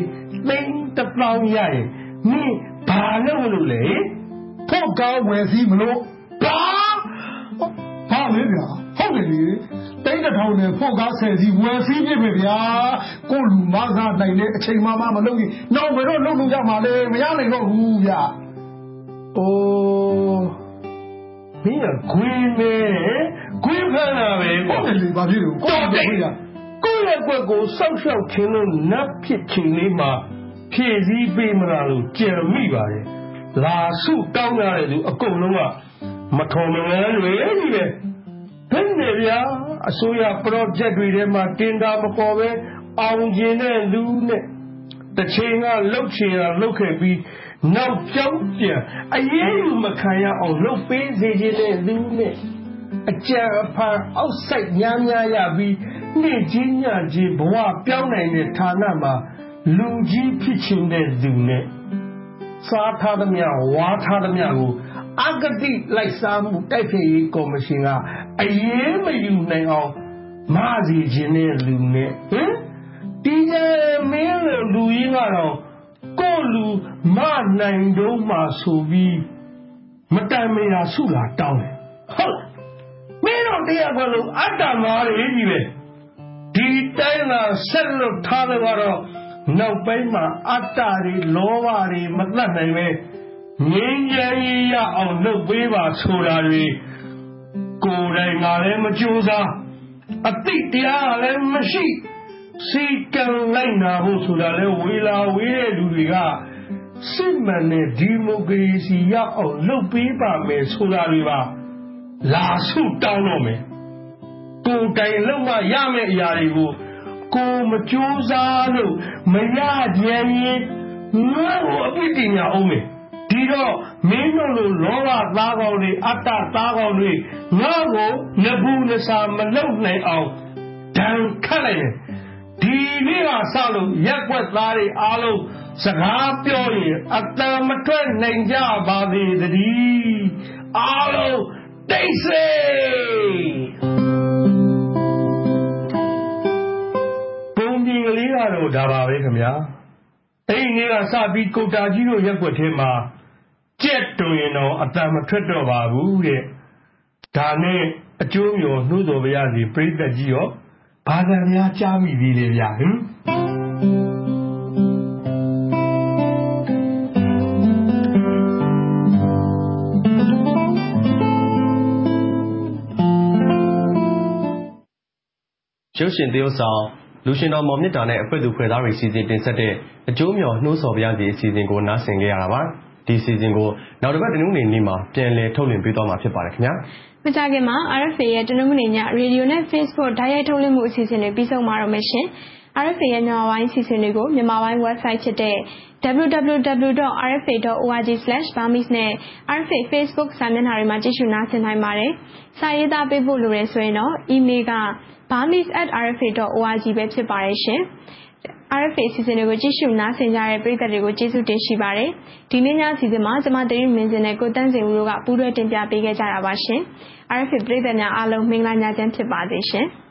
သိန်းတစ်ပေါင်းရရင်မင်းဘာလုပ်လို့လဲဖို့ကောင်းဝယ်စီးမလို့ဘာဘာလဲဗျာဟုတ်ဟုတ်တယ်လေတိတ်တစ်ထောင်နဲ့ဖို့ကားဆယ်စီဝယ်စီးပြစ်ပဲဗျာကိုလူမစားနိုင်တဲ့အချိန်မှမမလုပ်ရင်နောက်ဘယ်တော့လုပ်လို့ရမှာလဲမရနိုင်တော့ဘူးဗျာအိုးမင်းကဂွင်းနေဂွင်းဖမ်းတာပဲဟုတ်တယ်လေဘာဖြစ်လို့ကိုယ်ကပြော ရကိုယ့်ရဲ့ကွက်ကိုစောက်ရှောက်ခြင်းလို့နတ်ဖြစ်ခြင်းလေးမှာဖြည့်စည်းပေးမလားလို့ကြံမိပါတယ်လာစုတောင်းရတယ်သူအကုန်လုံးကမထုံမငန်းတွေကြီးပဲဘယ်နဲ့ဗျာအစိုးရ project တွေထဲမှာတင်တာမပေါ်ပဲအောင်ကျင်တဲ့လူနဲ့တစ်ချိန်ကလှုပ်ချင်တာလှုပ်ခဲ့ပြီးနောက်ကြောင်းပြန်အရေးယူမခံရအောင်လှုပ်ပေးစေခြင်းတဲ့လူနဲ့အကြံအဖန်အောက်ဆိုင်များများရပြီး နေ့ချင်းညချင်းဘဝပြောင်းနိုင်တဲ့ဌာနမှာလူကြီးဖြစ်ခြင်းတဲ့လူနဲ့စားထားသမျှဝါထားသမျှကိုအဂတိလိုက်စားမှုတိုက်ဖျက်ရေးကော်မရှင်ကအရေးမယူနိုင်အောင်မစီခြင်းတဲ့လူနဲ့ဟင်ဒီကမင်းလိုလူကြီးကတော့ကိုယ့်လူမနိုင်တော့မှဆိုပြီးမတန်မရာဆုလာတောင်းတယ်ဟုတ်လားမင်းတို့တရားကလို့အတ္တမားတွေကြီးပဲဒီ တိုင်းလာဆက်လို့ထားတယ်ကတော့နောက်ပိုင်းမှာအတ္တတွေလောဘတွေမတတ်နိုင်ပဲငြိမ်းချမ်းရေးရအောင်လုပ်ပေးပါဆိုတာတွေကိုယ်တိုင်ကလည်းမကြိုးစားအတိတ်တရားကလည်းမရှိစီကံလိုက်နာဖို့ဆိုတာလဲဝေလာဝေးတဲ့လူတွေကစစ်မှန်တဲ့ဒီမိုကရေစီရအောင်လုပ်ပေးပါမယ်ဆိုတာတွေပါလာဆုတောင်းတော့မယ် ကိုယ်တိုင်လုံးမရမယ့်အရာတွေကို ကိုမကြိုးစားလို့မရကြရင်ငါ့ကိုအပြစ်တင်ရအောင်မယ်ဒီတော့မင်းတို့လိုလောဘသားကောင်းတွေအတ္တသားကောင်းတွေငါ့ကိုနဘူးနစာမလုပ်နိုင်အောင်ဒဏ်ခတ်လိုက်တယ်ဒီနေ့ကစလို့ရက်ွက်သားတွေအားလုံးစကားပြောရင်အတန်မထွက်နိုင်ကြပါသေးတည်းအားလုံးတိတ်ဆိပုံ ကလေးကတော့ဒါပါပဲခင်ဗျာအဲ့ဒီနေ့ကစပြီးကုတာကြီးတို့ရက်ွက်ထဲမှာကြက်တွင်တော့အတန်မထွက်တော့ပါဘူးတဲ့ဒါနဲ့အကျိုးမျိုးနှိုးတော်ပါရစီပြိတ္တကြီးရောဘာသာများကြားမိသေးလေဗျာဟင်ရုပ်ရှင်သရုပ်ဆောင် လူရှင်တော် မော်မြင့်တာနဲ့ အဖွဲ့သူဖွဲ့သားတွေ စီစဉ်တင်ဆက်တဲ့ အကျိုးမျှော် နှိုးဆော်ပြရစီအစီအစဉ်ကို နားဆင်ကြရတာပါ ဒီအစီအစဉ်ကို နောက်တစ်ပတ် တနင်္ဂနွေနေ့မှာ ပြန်လည်ထုတ်လွှင့်ပေးသွားမှာ ဖြစ်ပါတယ်ခင်ဗျာ မကြခင်မှာ RFA ရဲ့ တနင်္ဂနွေည ရေဒီယိုနဲ့ Facebook ဓာတ်ရိုက်ထုတ်လွှင့်မှု အစီအစဉ်တွေ ပြီးဆုံးမှာတော့မယ်ရှင် RFA ရဲ့ မြန်မာပိုင်းအစီအစဉ်တွေကို မြန်မာပိုင်း website ဖြစ်တဲ့ www.rfa.org/burmese နဲ့ RFA Facebook စာမျက်နှာတွေမှာ ကြည့်ရှုနားဆင်နိုင်ပါတယ်။စာရေးသားပေးဖို့လိုရဆိုရင်တော့ email က burmese@rfa.org ပဲ ဖြစ်ပါတယ်ရှင်။ RFA အစီအစဉ်တွေကို ကြည့်ရှုနားဆင်ကြတဲ့ ပရိသတ်တွေကို ကျေးဇူးတင်ရှိပါတယ်။ဒီနေ့ည အစီအစဉ်မှာ ကျွန်မတရီမင်းစင်နဲ့ ကိုတန်းစင်ဦးတို့က ပူးတွဲတင်ပြပေးခဲ့ကြတာပါရှင်။ RFA ပရိသတ်များအားလုံး မင်္ဂလာညချမ်း ဖြစ်ပါစေရှင်။